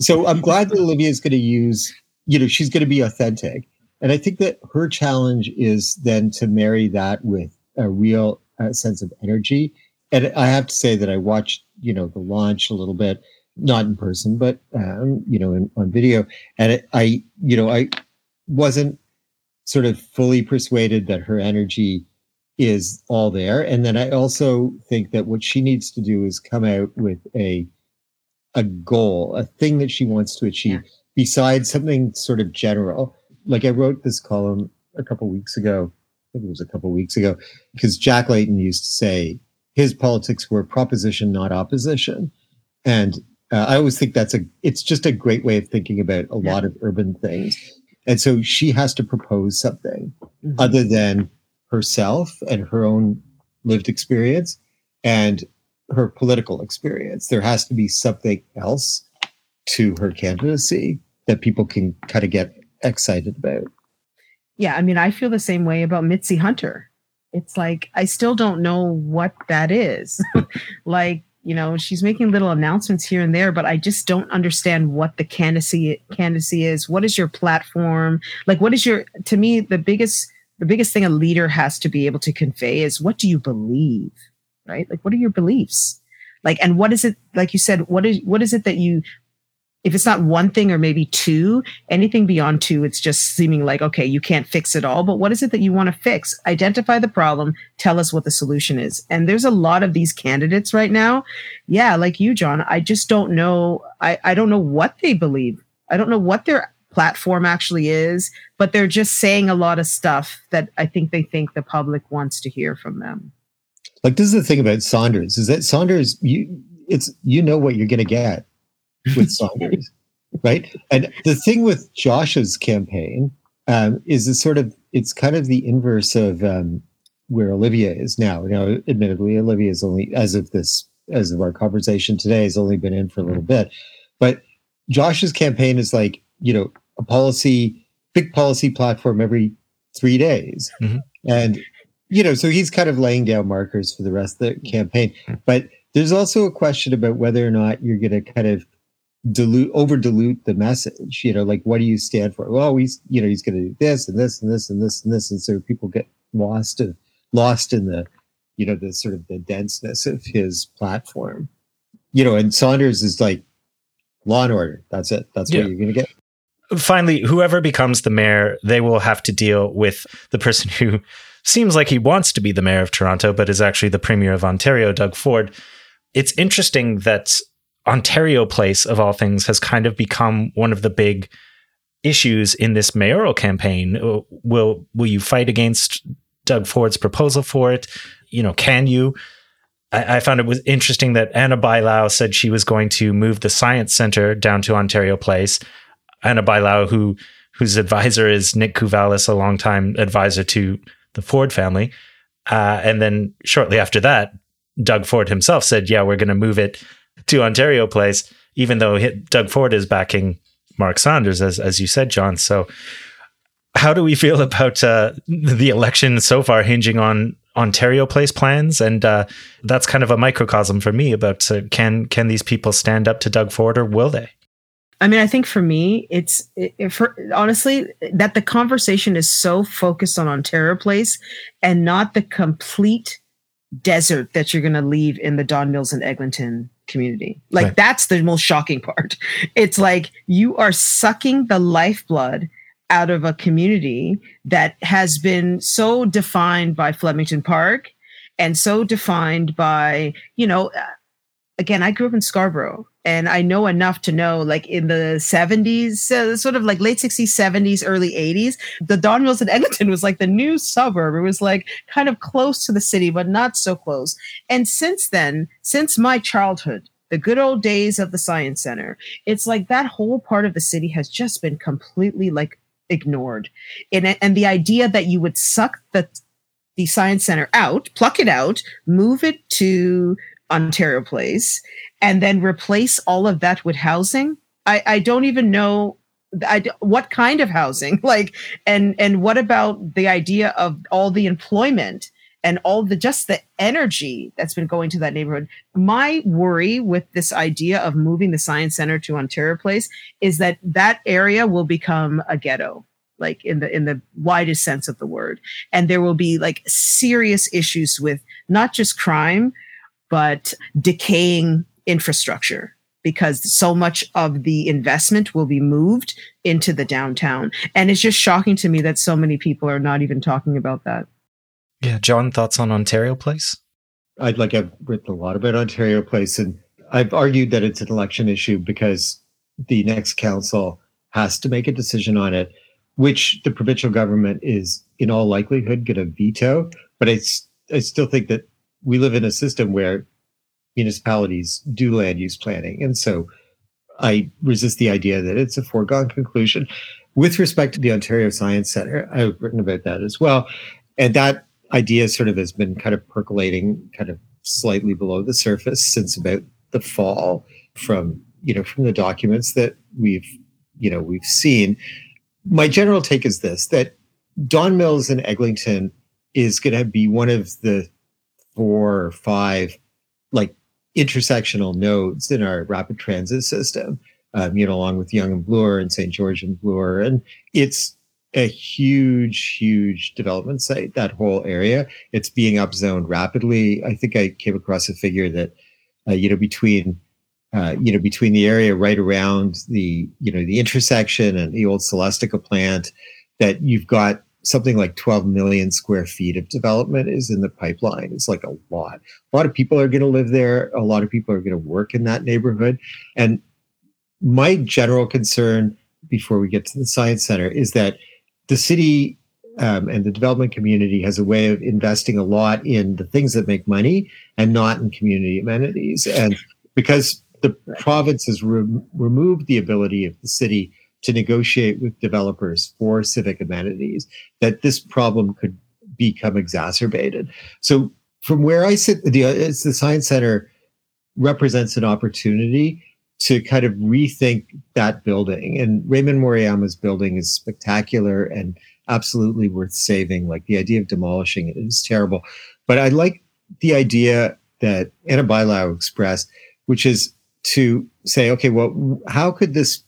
so i'm glad that olivia is going to use you know she's going to be authentic. And I think that her challenge is then to marry that with a real uh, sense of energy. And I have to say that I watched, you know, the launch a little bit, not in person, but, um, you know, in, on video. And it, I, you know, I wasn't sort of fully persuaded that her energy is all there. And then I also think that what she needs to do is come out with a, a goal, a thing that she wants to achieve yeah. besides something sort of general like I wrote this column a couple weeks ago. I think it was a couple weeks ago because Jack Layton used to say his politics were proposition, not opposition, and uh, I always think that's a. It's just a great way of thinking about a yeah. lot of urban things, and so she has to propose something mm-hmm. other than herself and her own lived experience and her political experience. There has to be something else to her candidacy that people can kind of get excited about. Yeah, I mean, I feel the same way about Mitzi Hunter. It's like I still don't know what that is. like, you know, she's making little announcements here and there, but I just don't understand what the candidacy candidacy is. What is your platform? Like what is your to me the biggest the biggest thing a leader has to be able to convey is what do you believe? Right? Like what are your beliefs? Like and what is it like you said what is what is it that you if it's not one thing or maybe two, anything beyond two, it's just seeming like, okay, you can't fix it all. But what is it that you want to fix? Identify the problem, tell us what the solution is. And there's a lot of these candidates right now. Yeah, like you, John, I just don't know. I, I don't know what they believe. I don't know what their platform actually is, but they're just saying a lot of stuff that I think they think the public wants to hear from them. Like this is the thing about Saunders is that Saunders, you it's you know what you're going to get with Saunders, right? And the thing with Josh's campaign um, is it's sort of it's kind of the inverse of um, where Olivia is now. You know, admittedly, Olivia is only as of this as of our conversation today has only been in for a little bit, but Josh's campaign is like you know a policy big policy platform every three days, mm-hmm. and you know so he's kind of laying down markers for the rest of the campaign, but. There's also a question about whether or not you're going to kind of dilute over dilute the message you know like what do you stand for? Well he's you know he's going to do this and this and this and this and this and so people get lost in lost in the you know the sort of the denseness of his platform. You know and saunders is like law and order that's it that's yeah. what you're going to get. Finally whoever becomes the mayor they will have to deal with the person who seems like he wants to be the mayor of toronto but is actually the premier of ontario doug ford. It's interesting that Ontario Place, of all things, has kind of become one of the big issues in this mayoral campaign. Uh, will will you fight against Doug Ford's proposal for it? You know, can you? I, I found it was interesting that Ana Bailão said she was going to move the science center down to Ontario Place. Ana Bailão, who whose advisor is Nick Kouvalis, a longtime advisor to the Ford family. Uh, and then shortly after that, Doug Ford himself said, "Yeah, we're going to move it to Ontario Place, even though Doug Ford is backing Mark Saunders, as as you said, John. So, how do we feel about uh, the election so far, hinging on Ontario Place plans? And uh, that's kind of a microcosm for me about uh, can can these people stand up to Doug Ford, or will they? I mean, I think for me, it's it, for, honestly that the conversation is so focused on Ontario Place and not the complete desert that you're going to leave in the Don Mills and Eglinton community. Like right. that's the most shocking part. It's like you are sucking the lifeblood out of a community that has been so defined by Flemington Park and so defined by, you know, uh, again, I grew up in Scarborough and I know enough to know, like in the 70s, uh, sort of like late 60s, 70s, early 80s, the Don Mills in Eglinton was like the new suburb. It was like kind of close to the city, but not so close. And since then, since my childhood, the good old days of the Science Center, it's like that whole part of the city has just been completely like ignored. And, and the idea that you would suck the the science center out, pluck it out, move it to Ontario Place, and then replace all of that with housing. I, I don't even know I, what kind of housing like and and what about the idea of all the employment and all the just the energy that's been going to that neighborhood my worry with this idea of moving the science center to ontario place is that that area will become a ghetto like in the in the widest sense of the word and there will be like serious issues with not just crime but decaying infrastructure because so much of the investment will be moved into the downtown. And it's just shocking to me that so many people are not even talking about that. Yeah. John, thoughts on Ontario Place? I'd like I've written a lot about Ontario Place and I've argued that it's an election issue because the next council has to make a decision on it, which the provincial government is in all likelihood going to veto. But I, I still think that we live in a system where municipalities do land use planning. And so I resist the idea that it's a foregone conclusion. With respect to the Ontario Science Center, I've written about that as well. And that idea sort of has been kind of percolating kind of slightly below the surface since about the fall from, you know, from the documents that we've, you know, we've seen. My general take is this that Don Mills and Eglinton is going to be one of the four or five like intersectional nodes in our rapid transit system, um, you know, along with Yonge and Bloor and St. George and Bloor. And it's a huge, huge development site, that whole area. It's being upzoned rapidly. I think I came across a figure that, uh, you know, between uh, you know, between the area right around the, you know, the intersection and the old Celestica plant, that you've got something like 12 million square feet of development is in the pipeline. It's like a lot. A lot of people are going to live there. A lot of people are going to work in that neighborhood. And my general concern before we get to the science center is that the city um, and the development community has a way of investing a lot in the things that make money and not in community amenities. And because the province has re- removed the ability of the city to negotiate with developers for civic amenities, that this problem could become exacerbated. So from where I sit, the, it's the Science Center represents an opportunity to kind of rethink that building. And Raymond Moriyama's building is spectacular and absolutely worth saving. Like the idea of demolishing it is terrible. But I like the idea that Ana Bailão expressed, which is to say, okay, well, how could this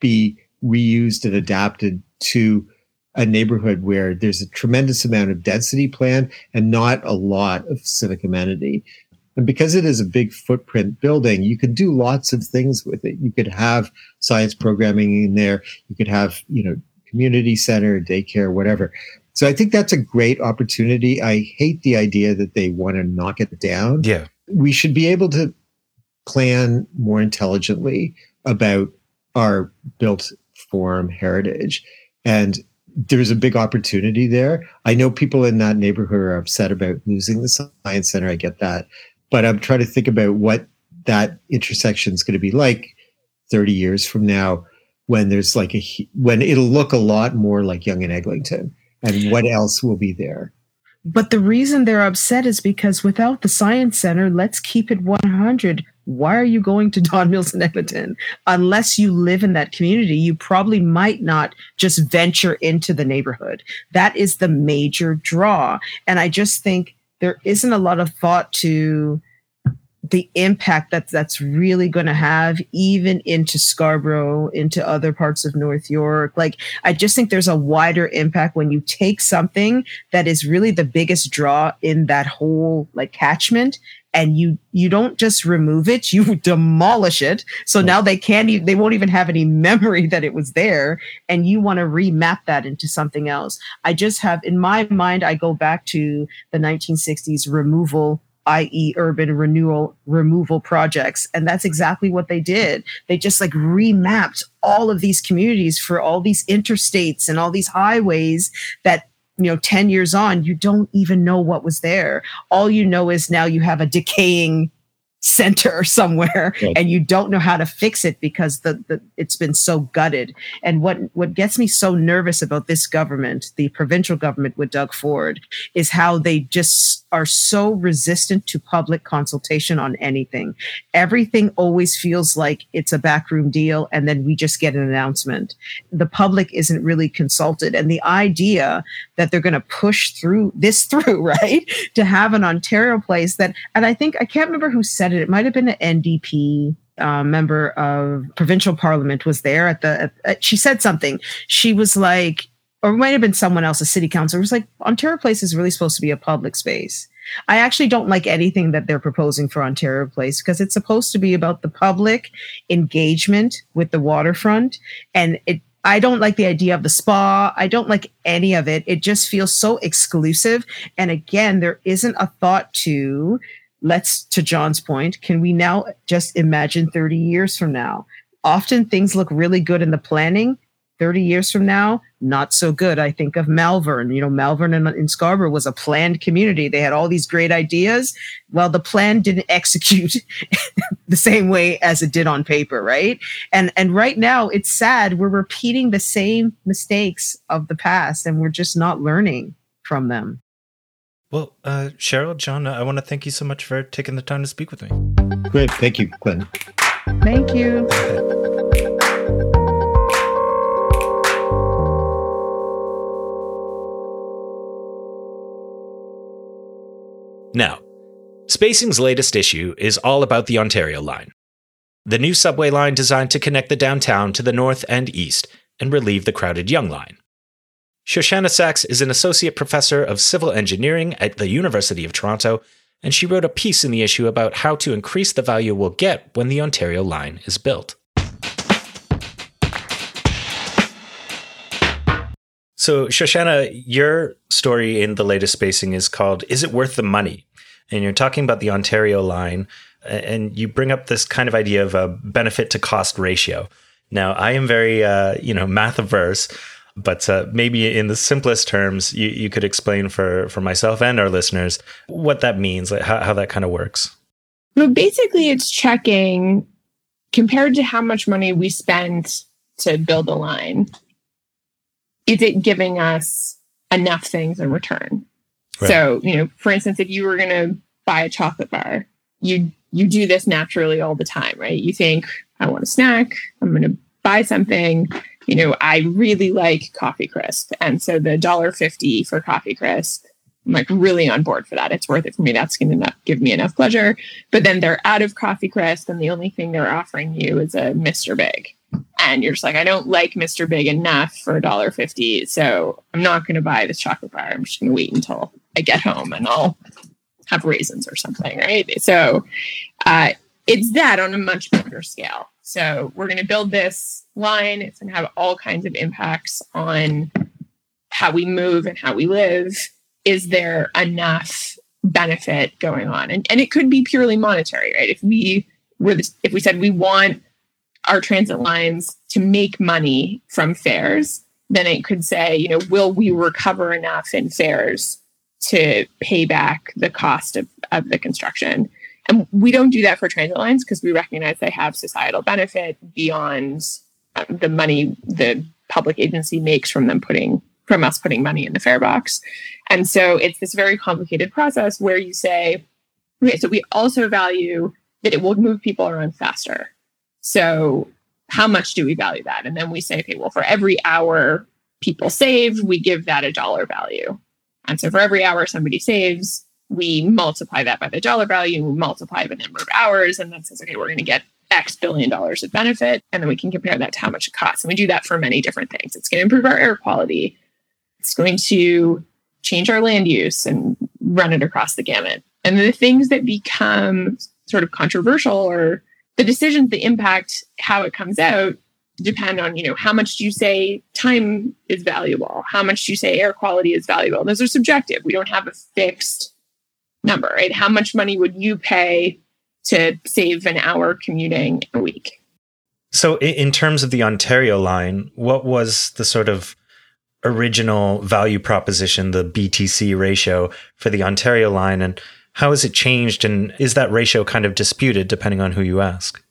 be reused and adapted to a neighborhood where there's a tremendous amount of density planned and not a lot of civic amenity. And because it is a big footprint building, you could do lots of things with it. You could have science programming in there. You could have, you know, community center, daycare, whatever. So I think that's a great opportunity. I hate the idea that they want to knock it down. Yeah. We should be able to plan more intelligently about our built form heritage. And there's a big opportunity there. I know people in that neighborhood are upset about losing the science center. I get that. But I'm trying to think about what that intersection is going to be like 30 years from now when there's like a when it'll look a lot more like Yonge and Eglinton and what else will be there. But the reason they're upset is because without the science center, let's keep it 100 why are you going to Don Mills and Eglinton? Unless you live in that community, you probably might not just venture into the neighborhood. That is the major draw. And I just think there isn't a lot of thought to the impact that that's really going to have even into Scarborough, into other parts of North York. Like, I just think there's a wider impact when you take something that is really the biggest draw in that whole like catchment and you you don't just remove it you demolish it so now they can't even they won't even have any memory that it was there and you want to remap that into something else i just have in my mind i go back to the 1960s removal i.e., urban renewal removal projects. And that's exactly what they did. They just like remapped all of these communities for all these interstates and all these highways that you know 10 years on you don't even know what was there. All you know is now you have a decaying center somewhere right. and you don't know how to fix it because the, the it's been so gutted. And what what gets me so nervous about this government the provincial government with Doug Ford is how they just are so resistant to public consultation on anything. Everything always feels like it's a backroom deal and then we just get an announcement. The public isn't really consulted. And the idea that they're going to push through this through right to have an Ontario place that and I think I can't remember who said it. It might have been an NDP uh, member of provincial parliament was there at the. At, she said something. She was like, or it might have been someone else, a city councilor, was like, Ontario Place is really supposed to be a public space. I actually don't like anything that they're proposing for Ontario Place because it's supposed to be about the public engagement with the waterfront. And it, I don't like the idea of the spa. I don't like any of it. It just feels so exclusive. And again, there isn't a thought to let's to John's point, can we now just imagine 30 years from now? Often things look really good in the planning. 30 years from now, not so good. I think of Malvern. You know, Malvern in, in Scarborough was a planned community. They had all these great ideas. Well, the plan didn't execute the same way as it did on paper, right? And and right now, it's sad. We're repeating the same mistakes of the past, and we're just not learning from them. Well, uh, Cheryl, John, I want to thank you so much for taking the time to speak with me. Great. Thank you, Glenn. Thank you. Now, Spacing's latest issue is all about the Ontario line. The new subway line designed to connect the downtown to the north and east and relieve the crowded Yonge line. Shoshanna Saxe is an associate professor of civil engineering at the University of Toronto, and she wrote a piece in the issue about how to increase the value we'll get when the Ontario line is built. So, Shoshanna, your story in the latest spacing is called Is It Worth the Money? And you're talking about the Ontario line, and you bring up this kind of idea of a benefit to cost ratio. Now, I am very, uh, you know, math averse, but uh, maybe in the simplest terms, you, you could explain for, for myself and our listeners what that means, like how, how that kind of works. Well, basically, it's checking compared to how much money we spend to build a line, is it giving us enough things in return? Right. So, you know, for instance, if you were going to buy a chocolate bar, you you do this naturally all the time, right? You think, I want a snack, I'm going to buy something you know, I really like Coffee Crisp. And so the dollar fifty for Coffee Crisp, I'm like really on board for that. It's worth it for me. That's going to give me enough pleasure. But then they're out of Coffee Crisp, and the only thing they're offering you is a Mr. Big. And you're just like, I don't like Mr. Big enough for a dollar fifty, so I'm not going to buy this chocolate bar. I'm just going to wait until I get home, and I'll have raisins or something, right? So uh, it's that on a much bigger scale. So we're going to build this line. It's going to have all kinds of impacts on how we move and how we live. Is there enough benefit going on? And, and it could be purely monetary, right? If we were this, if we said we want our transit lines to make money from fares, then it could say, you know, will we recover enough in fares to pay back the cost of, of the construction? And we don't do that for transit lines because we recognize they have societal benefit beyond um, the money the public agency makes from them putting from us putting money in the fare box. And so it's this very complicated process where you say, okay, so we also value that it will move people around faster. So how much do we value that? And then we say, okay, well, for every hour people save, we give that a dollar value. And so for every hour somebody saves, we multiply that by the dollar value we multiply the number of hours and that says okay we're going to get x billion dollars of benefit. And then we can compare that to how much it costs. And we do that for many different things. It's going to improve our air quality. It's going to change our land use and run it across the gamut. And the things that become sort of controversial or the decisions that impact how it comes out depend on you know how much do you say time is valuable? How much do you say air quality is valuable? Those are subjective. We don't have a fixed number, right? How much money would you pay to save an hour commuting a week? So, in terms of the Ontario line, what was the sort of original value proposition, the BTC ratio for the Ontario line, and how has it changed? And is that ratio kind of disputed depending on who you ask?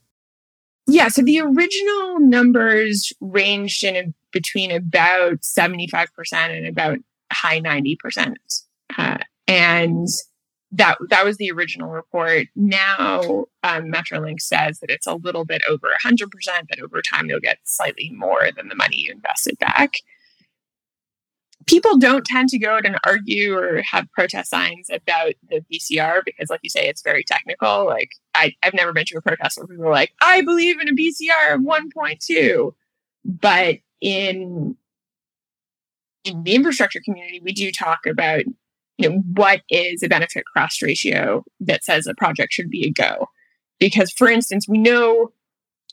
Yeah, so the original numbers ranged in a, between about 75% and about high 90%. Uh, and that that was the original report. Now um, Metrolinx says that it's a little bit over 100%, that over time you'll get slightly more than the money you invested back. People don't tend to go out and argue or have protest signs about the BCR because, like you say, it's very technical. Like I, I've never been to a protest where people are like, "I believe in a BCR of 1.2," but in in the infrastructure community, we do talk about you know, what is a benefit cost ratio that says a project should be a go? Because, for instance, we know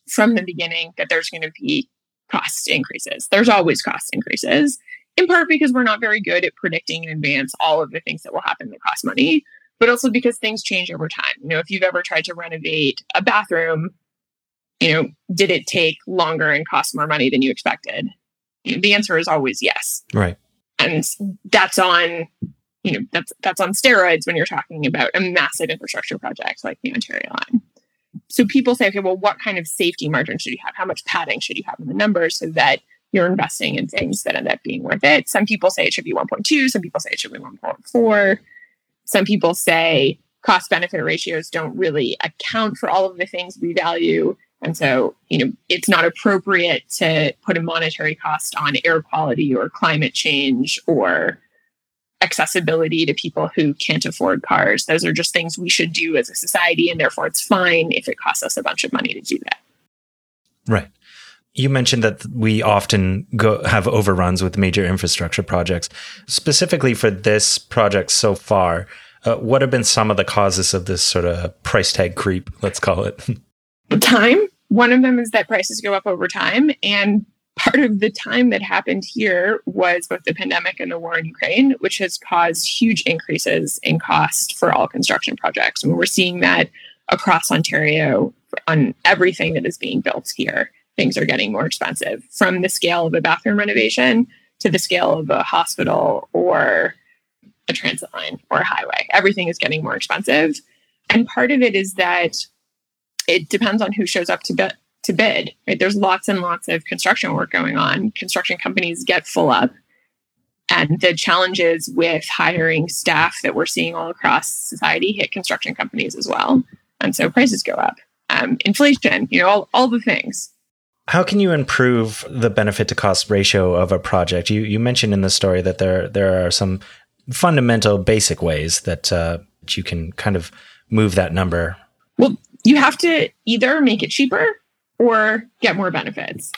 from the beginning that there's going to be cost increases. There's always cost increases, in part because we're not very good at predicting in advance all of the things that will happen that cost money, but also because things change over time. You know, if you've ever tried to renovate a bathroom, you know, did it take longer and cost more money than you expected? The answer is always yes. Right. And that's on you know that's that's on steroids when you're talking about a massive infrastructure project like the Ontario line. So people say, okay, well, what kind of safety margin should you have? How much padding should you have in the numbers so that you're investing in things that end up being worth it? Some people say it should be 1.2. Some people say it should be 1.4. Some people say cost benefit ratios don't really account for all of the things we value. And so, you know, it's not appropriate to put a monetary cost on air quality or climate change or accessibility to people who can't afford cars. Those are just things we should do as a society, and therefore it's fine if it costs us a bunch of money to do that. Right. You mentioned that we often go have overruns with major infrastructure projects. Specifically for this project so far, uh, what have been some of the causes of this sort of price tag creep? Let's call it time. One of them is that prices go up over time, and part of the time that happened here was both the pandemic and the war in Ukraine, which has caused huge increases in cost for all construction projects. And we're seeing that across Ontario on everything that is being built here. Things are getting more expensive from the scale of a bathroom renovation to the scale of a hospital or a transit line or a highway. Everything is getting more expensive. And part of it is that it depends on who shows up to bid to bid. Right? There's lots and lots of construction work going on. Construction companies get full up. And the challenges with hiring staff that we're seeing all across society hit construction companies as well. And so prices go up. Um, inflation, you know, all, all the things. How can you improve the benefit to cost ratio of a project? You you mentioned in the story that there there are some fundamental basic ways that uh, you can kind of move that number. Well, you have to either make it cheaper or get more benefits.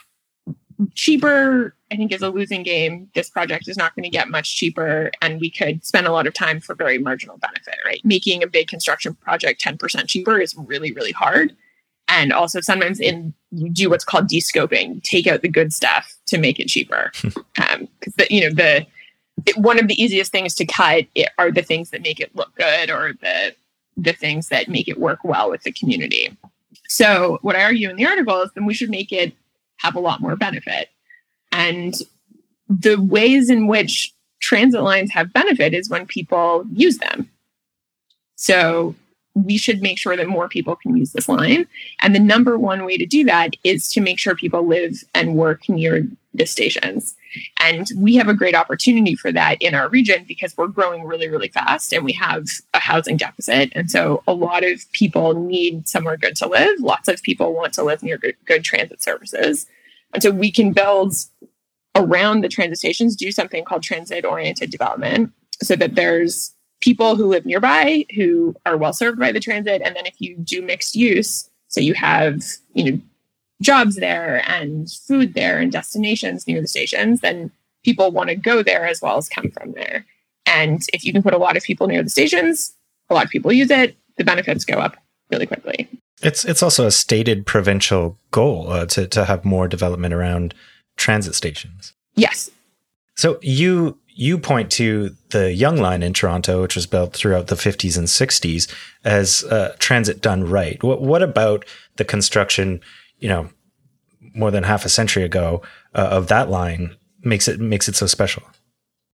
Cheaper, I think, is a losing game. This project is not going to get much cheaper, and we could spend a lot of time for very marginal benefit, right? Making a big construction project 10% cheaper is really, really hard. And also, sometimes in you do what's called descoping, you take out the good stuff to make it cheaper. Because um, the you know the it, one of the easiest things to cut are the things that make it look good or the the things that make it work well with the community. So, what I argue in the article is then we should make it have a lot more benefit. And the ways in which transit lines have benefit is when people use them. So, we should make sure that more people can use this line. And the number one way to do that is to make sure people live and work near the stations. And we have a great opportunity for that in our region because we're growing really, really fast and we have a housing deficit. And so a lot of people need somewhere good to live. Lots of people want to live near good, good transit services. And so we can build around the transit stations, do something called transit oriented development so that there's people who live nearby who are well served by the transit. And then if you do mixed use, so you have, you know, jobs there and food there and destinations near the stations, then people want to go there as well as come from there. And if you can put a lot of people near the stations, a lot of people use it, the benefits go up really quickly. It's it's also a stated provincial goal uh, to to have more development around transit stations. Yes. So you you point to the Yonge Line in Toronto, which was built throughout the 50s and 60s, as uh, transit done right. What what about the construction? You know, more than half a century ago uh, of that line makes it makes it so special.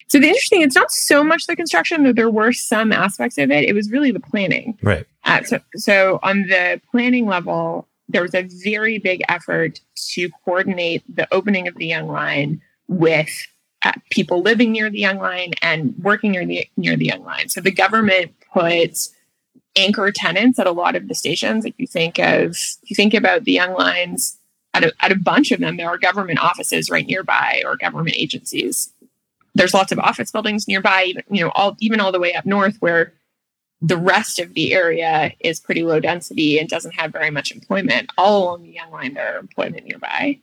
So the interesting, it's not so much the construction, though there were some aspects of it. It was really the planning. Right. Uh, so, so on the planning level, there was a very big effort to coordinate the opening of the Yonge Line with people living near the Yonge Line and working near the near the Yonge Line. So the government puts anchor tenants at a lot of the stations. If you think of if you think about the Yonge Lines, at a, at a bunch of them, there are government offices right nearby or government agencies there's lots of office buildings nearby, you know, all even all the way up north where the rest of the area is pretty low density and doesn't have very much employment. All along the Yonge Line, there are employment nearby.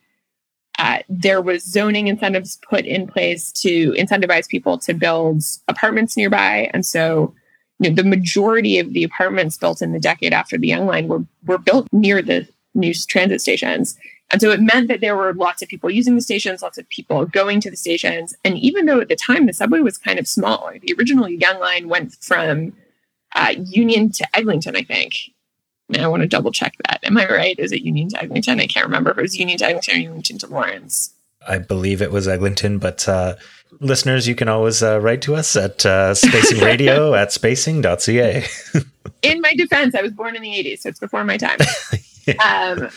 Uh, there was zoning incentives put in place to incentivize people to build apartments nearby, and so you know the majority of the apartments built in the decade after the Yonge Line were were built near the new transit stations. And so it meant that there were lots of people using the stations, lots of people going to the stations. And even though at the time the subway was kind of small, the original Yonge Line went from uh, Union to Eglinton, I think. And I want to double check that. Am I right? Is it Union to Eglinton? I can't remember if it was Union to Eglinton or Union to Lawrence. I believe it was Eglinton, but uh, listeners, you can always uh, write to us at uh, spacingradio at spacing.ca. in my defense, I was born in the 80s, so it's before my time. yeah. um,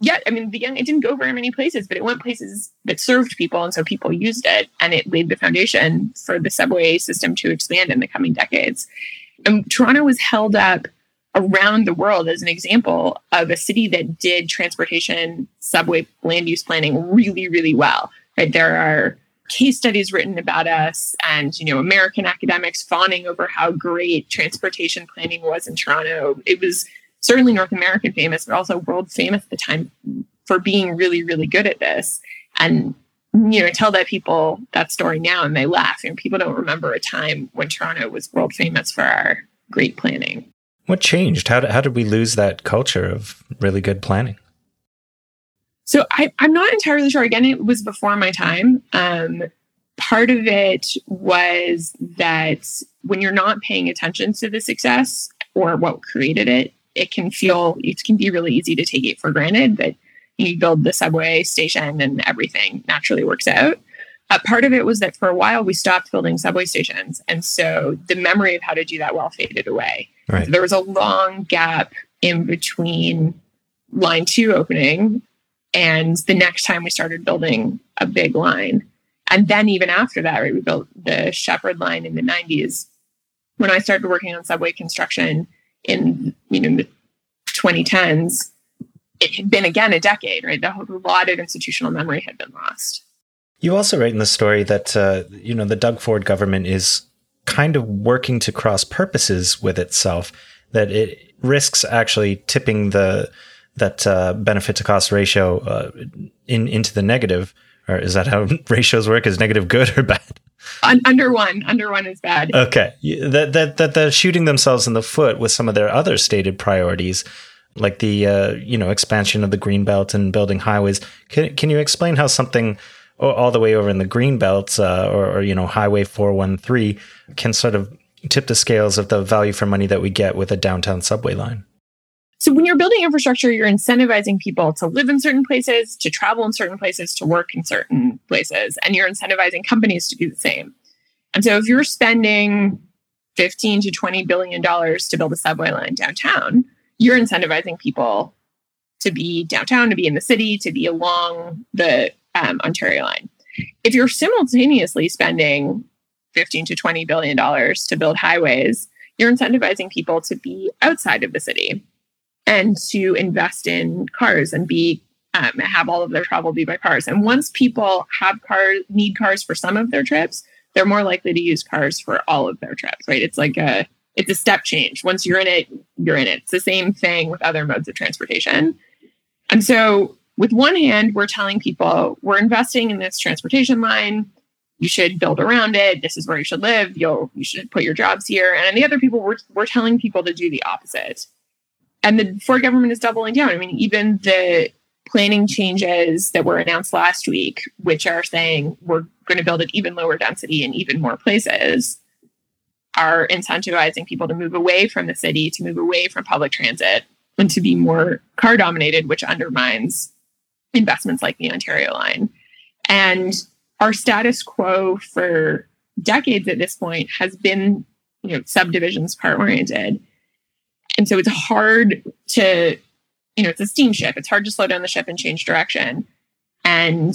yeah, I mean, the Yonge, it didn't go very many places, but it went places that served people. And so people used it and it laid the foundation for the subway system to expand in the coming decades. And Toronto was held up around the world as an example of a city that did transportation, subway, land use planning really, really well. Right? There are case studies written about us and you know american academics fawning over how great transportation planning was in toronto it was certainly North American famous, but also world famous at the time for being really, really good at this. And you know, tell that people that story now and they laugh. And people don't remember a time when Toronto was world famous for our great planning. What changed? How did, how did we lose that culture of really good planning? So I, I'm not entirely sure. Again, it was before my time. Um, part of it was that when you're not paying attention to the success or what created it, it can feel it can be really easy to take it for granted that you build the subway station and everything naturally works out. Uh, part of it was that for a while we stopped building subway stations, and so the memory of how to do that well faded away. Right. So there was a long gap in between line two opening and the next time we started building a big line. And then even after that, right, we built the Sheppard line in the 90s. When I started working on subway construction, in you know the 2010s, it had been again a decade, right? A lot of institutional memory had been lost. You also write in the story that uh, you know the Doug Ford government is kind of working to cross purposes with itself. That it risks actually tipping the that uh, benefit to cost ratio uh, in into the negative. Or is that how ratios work? Is negative good or bad? under one, under one is bad. Okay, that that that they're shooting themselves in the foot with some of their other stated priorities, like the uh, you know expansion of the green belt and building highways. Can can you explain how something all the way over in the green belt uh, or, or you know Highway four one three can sort of tip the scales of the value for money that we get with a downtown subway line? So when you're building infrastructure, you're incentivizing people to live in certain places, to travel in certain places, to work in certain places, and you're incentivizing companies to do the same. And so if you're spending 15 to 20 billion dollars to build a subway line downtown, you're incentivizing people to be downtown, to be in the city, to be along the um, Ontario line. If you're simultaneously spending 15 to 20 billion dollars to build highways, you're incentivizing people to be outside of the city and to invest in cars and be um, have all of their travel be by cars. And once people have cars, need cars for some of their trips, they're more likely to use cars for all of their trips, right? It's like a it's a step change. Once you're in it, you're in it. It's the same thing with other modes of transportation. And so, with one hand, we're telling people we're investing in this transportation line. You should build around it. This is where you should live. You'll you should put your jobs here. And the other people, we're we're telling people to do the opposite. And the Ford government is doubling down. I mean, even the planning changes that were announced last week, which are saying we're going to build at even lower density in even more places, are incentivizing people to move away from the city, to move away from public transit, and to be more car dominated, which undermines investments like the Ontario line. And our status quo for decades at this point has been, you know, subdivisions car oriented. And so it's hard to, you know, it's a steamship. It's hard to slow down the ship and change direction. And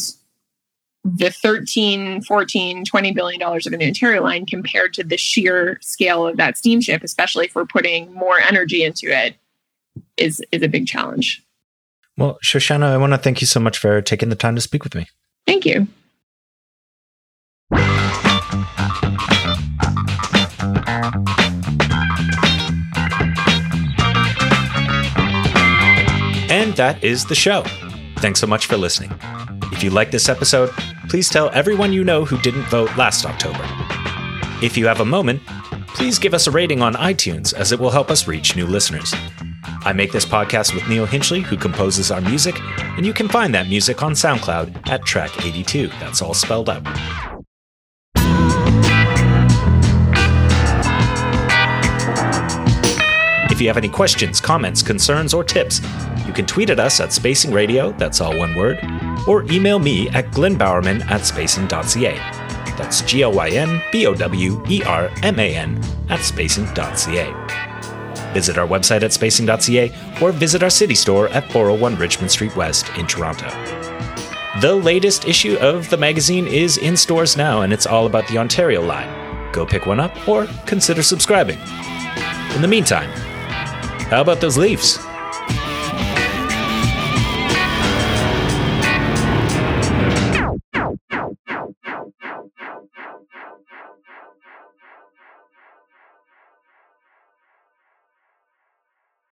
the 13, 14, 20 billion dollars of an Ontario line compared to the sheer scale of that steamship, especially if we're putting more energy into it, is is a big challenge. Well, Shoshanna, I want to thank you so much for taking the time to speak with me. Thank you. And that is the show. Thanks so much for listening. If you like this episode, please tell everyone you know who didn't vote last October. If you have a moment, please give us a rating on iTunes as it will help us reach new listeners. I make this podcast with Neil Hinchley, who composes our music, and you can find that music on SoundCloud at track 82. That's all spelled out. If you have any questions, comments, concerns, or tips, you can tweet at us at Spacing Radio, that's all one word, or email me at glynbowerman at spacing.ca. That's G L Y N B O W E R M A N at spacing.ca. Visit our website at spacing.ca or visit our city store at 401 Richmond Street West in Toronto. The latest issue of the magazine is in stores now, and it's all about the Ontario line. Go pick one up or consider subscribing. In the meantime, how about those Leafs?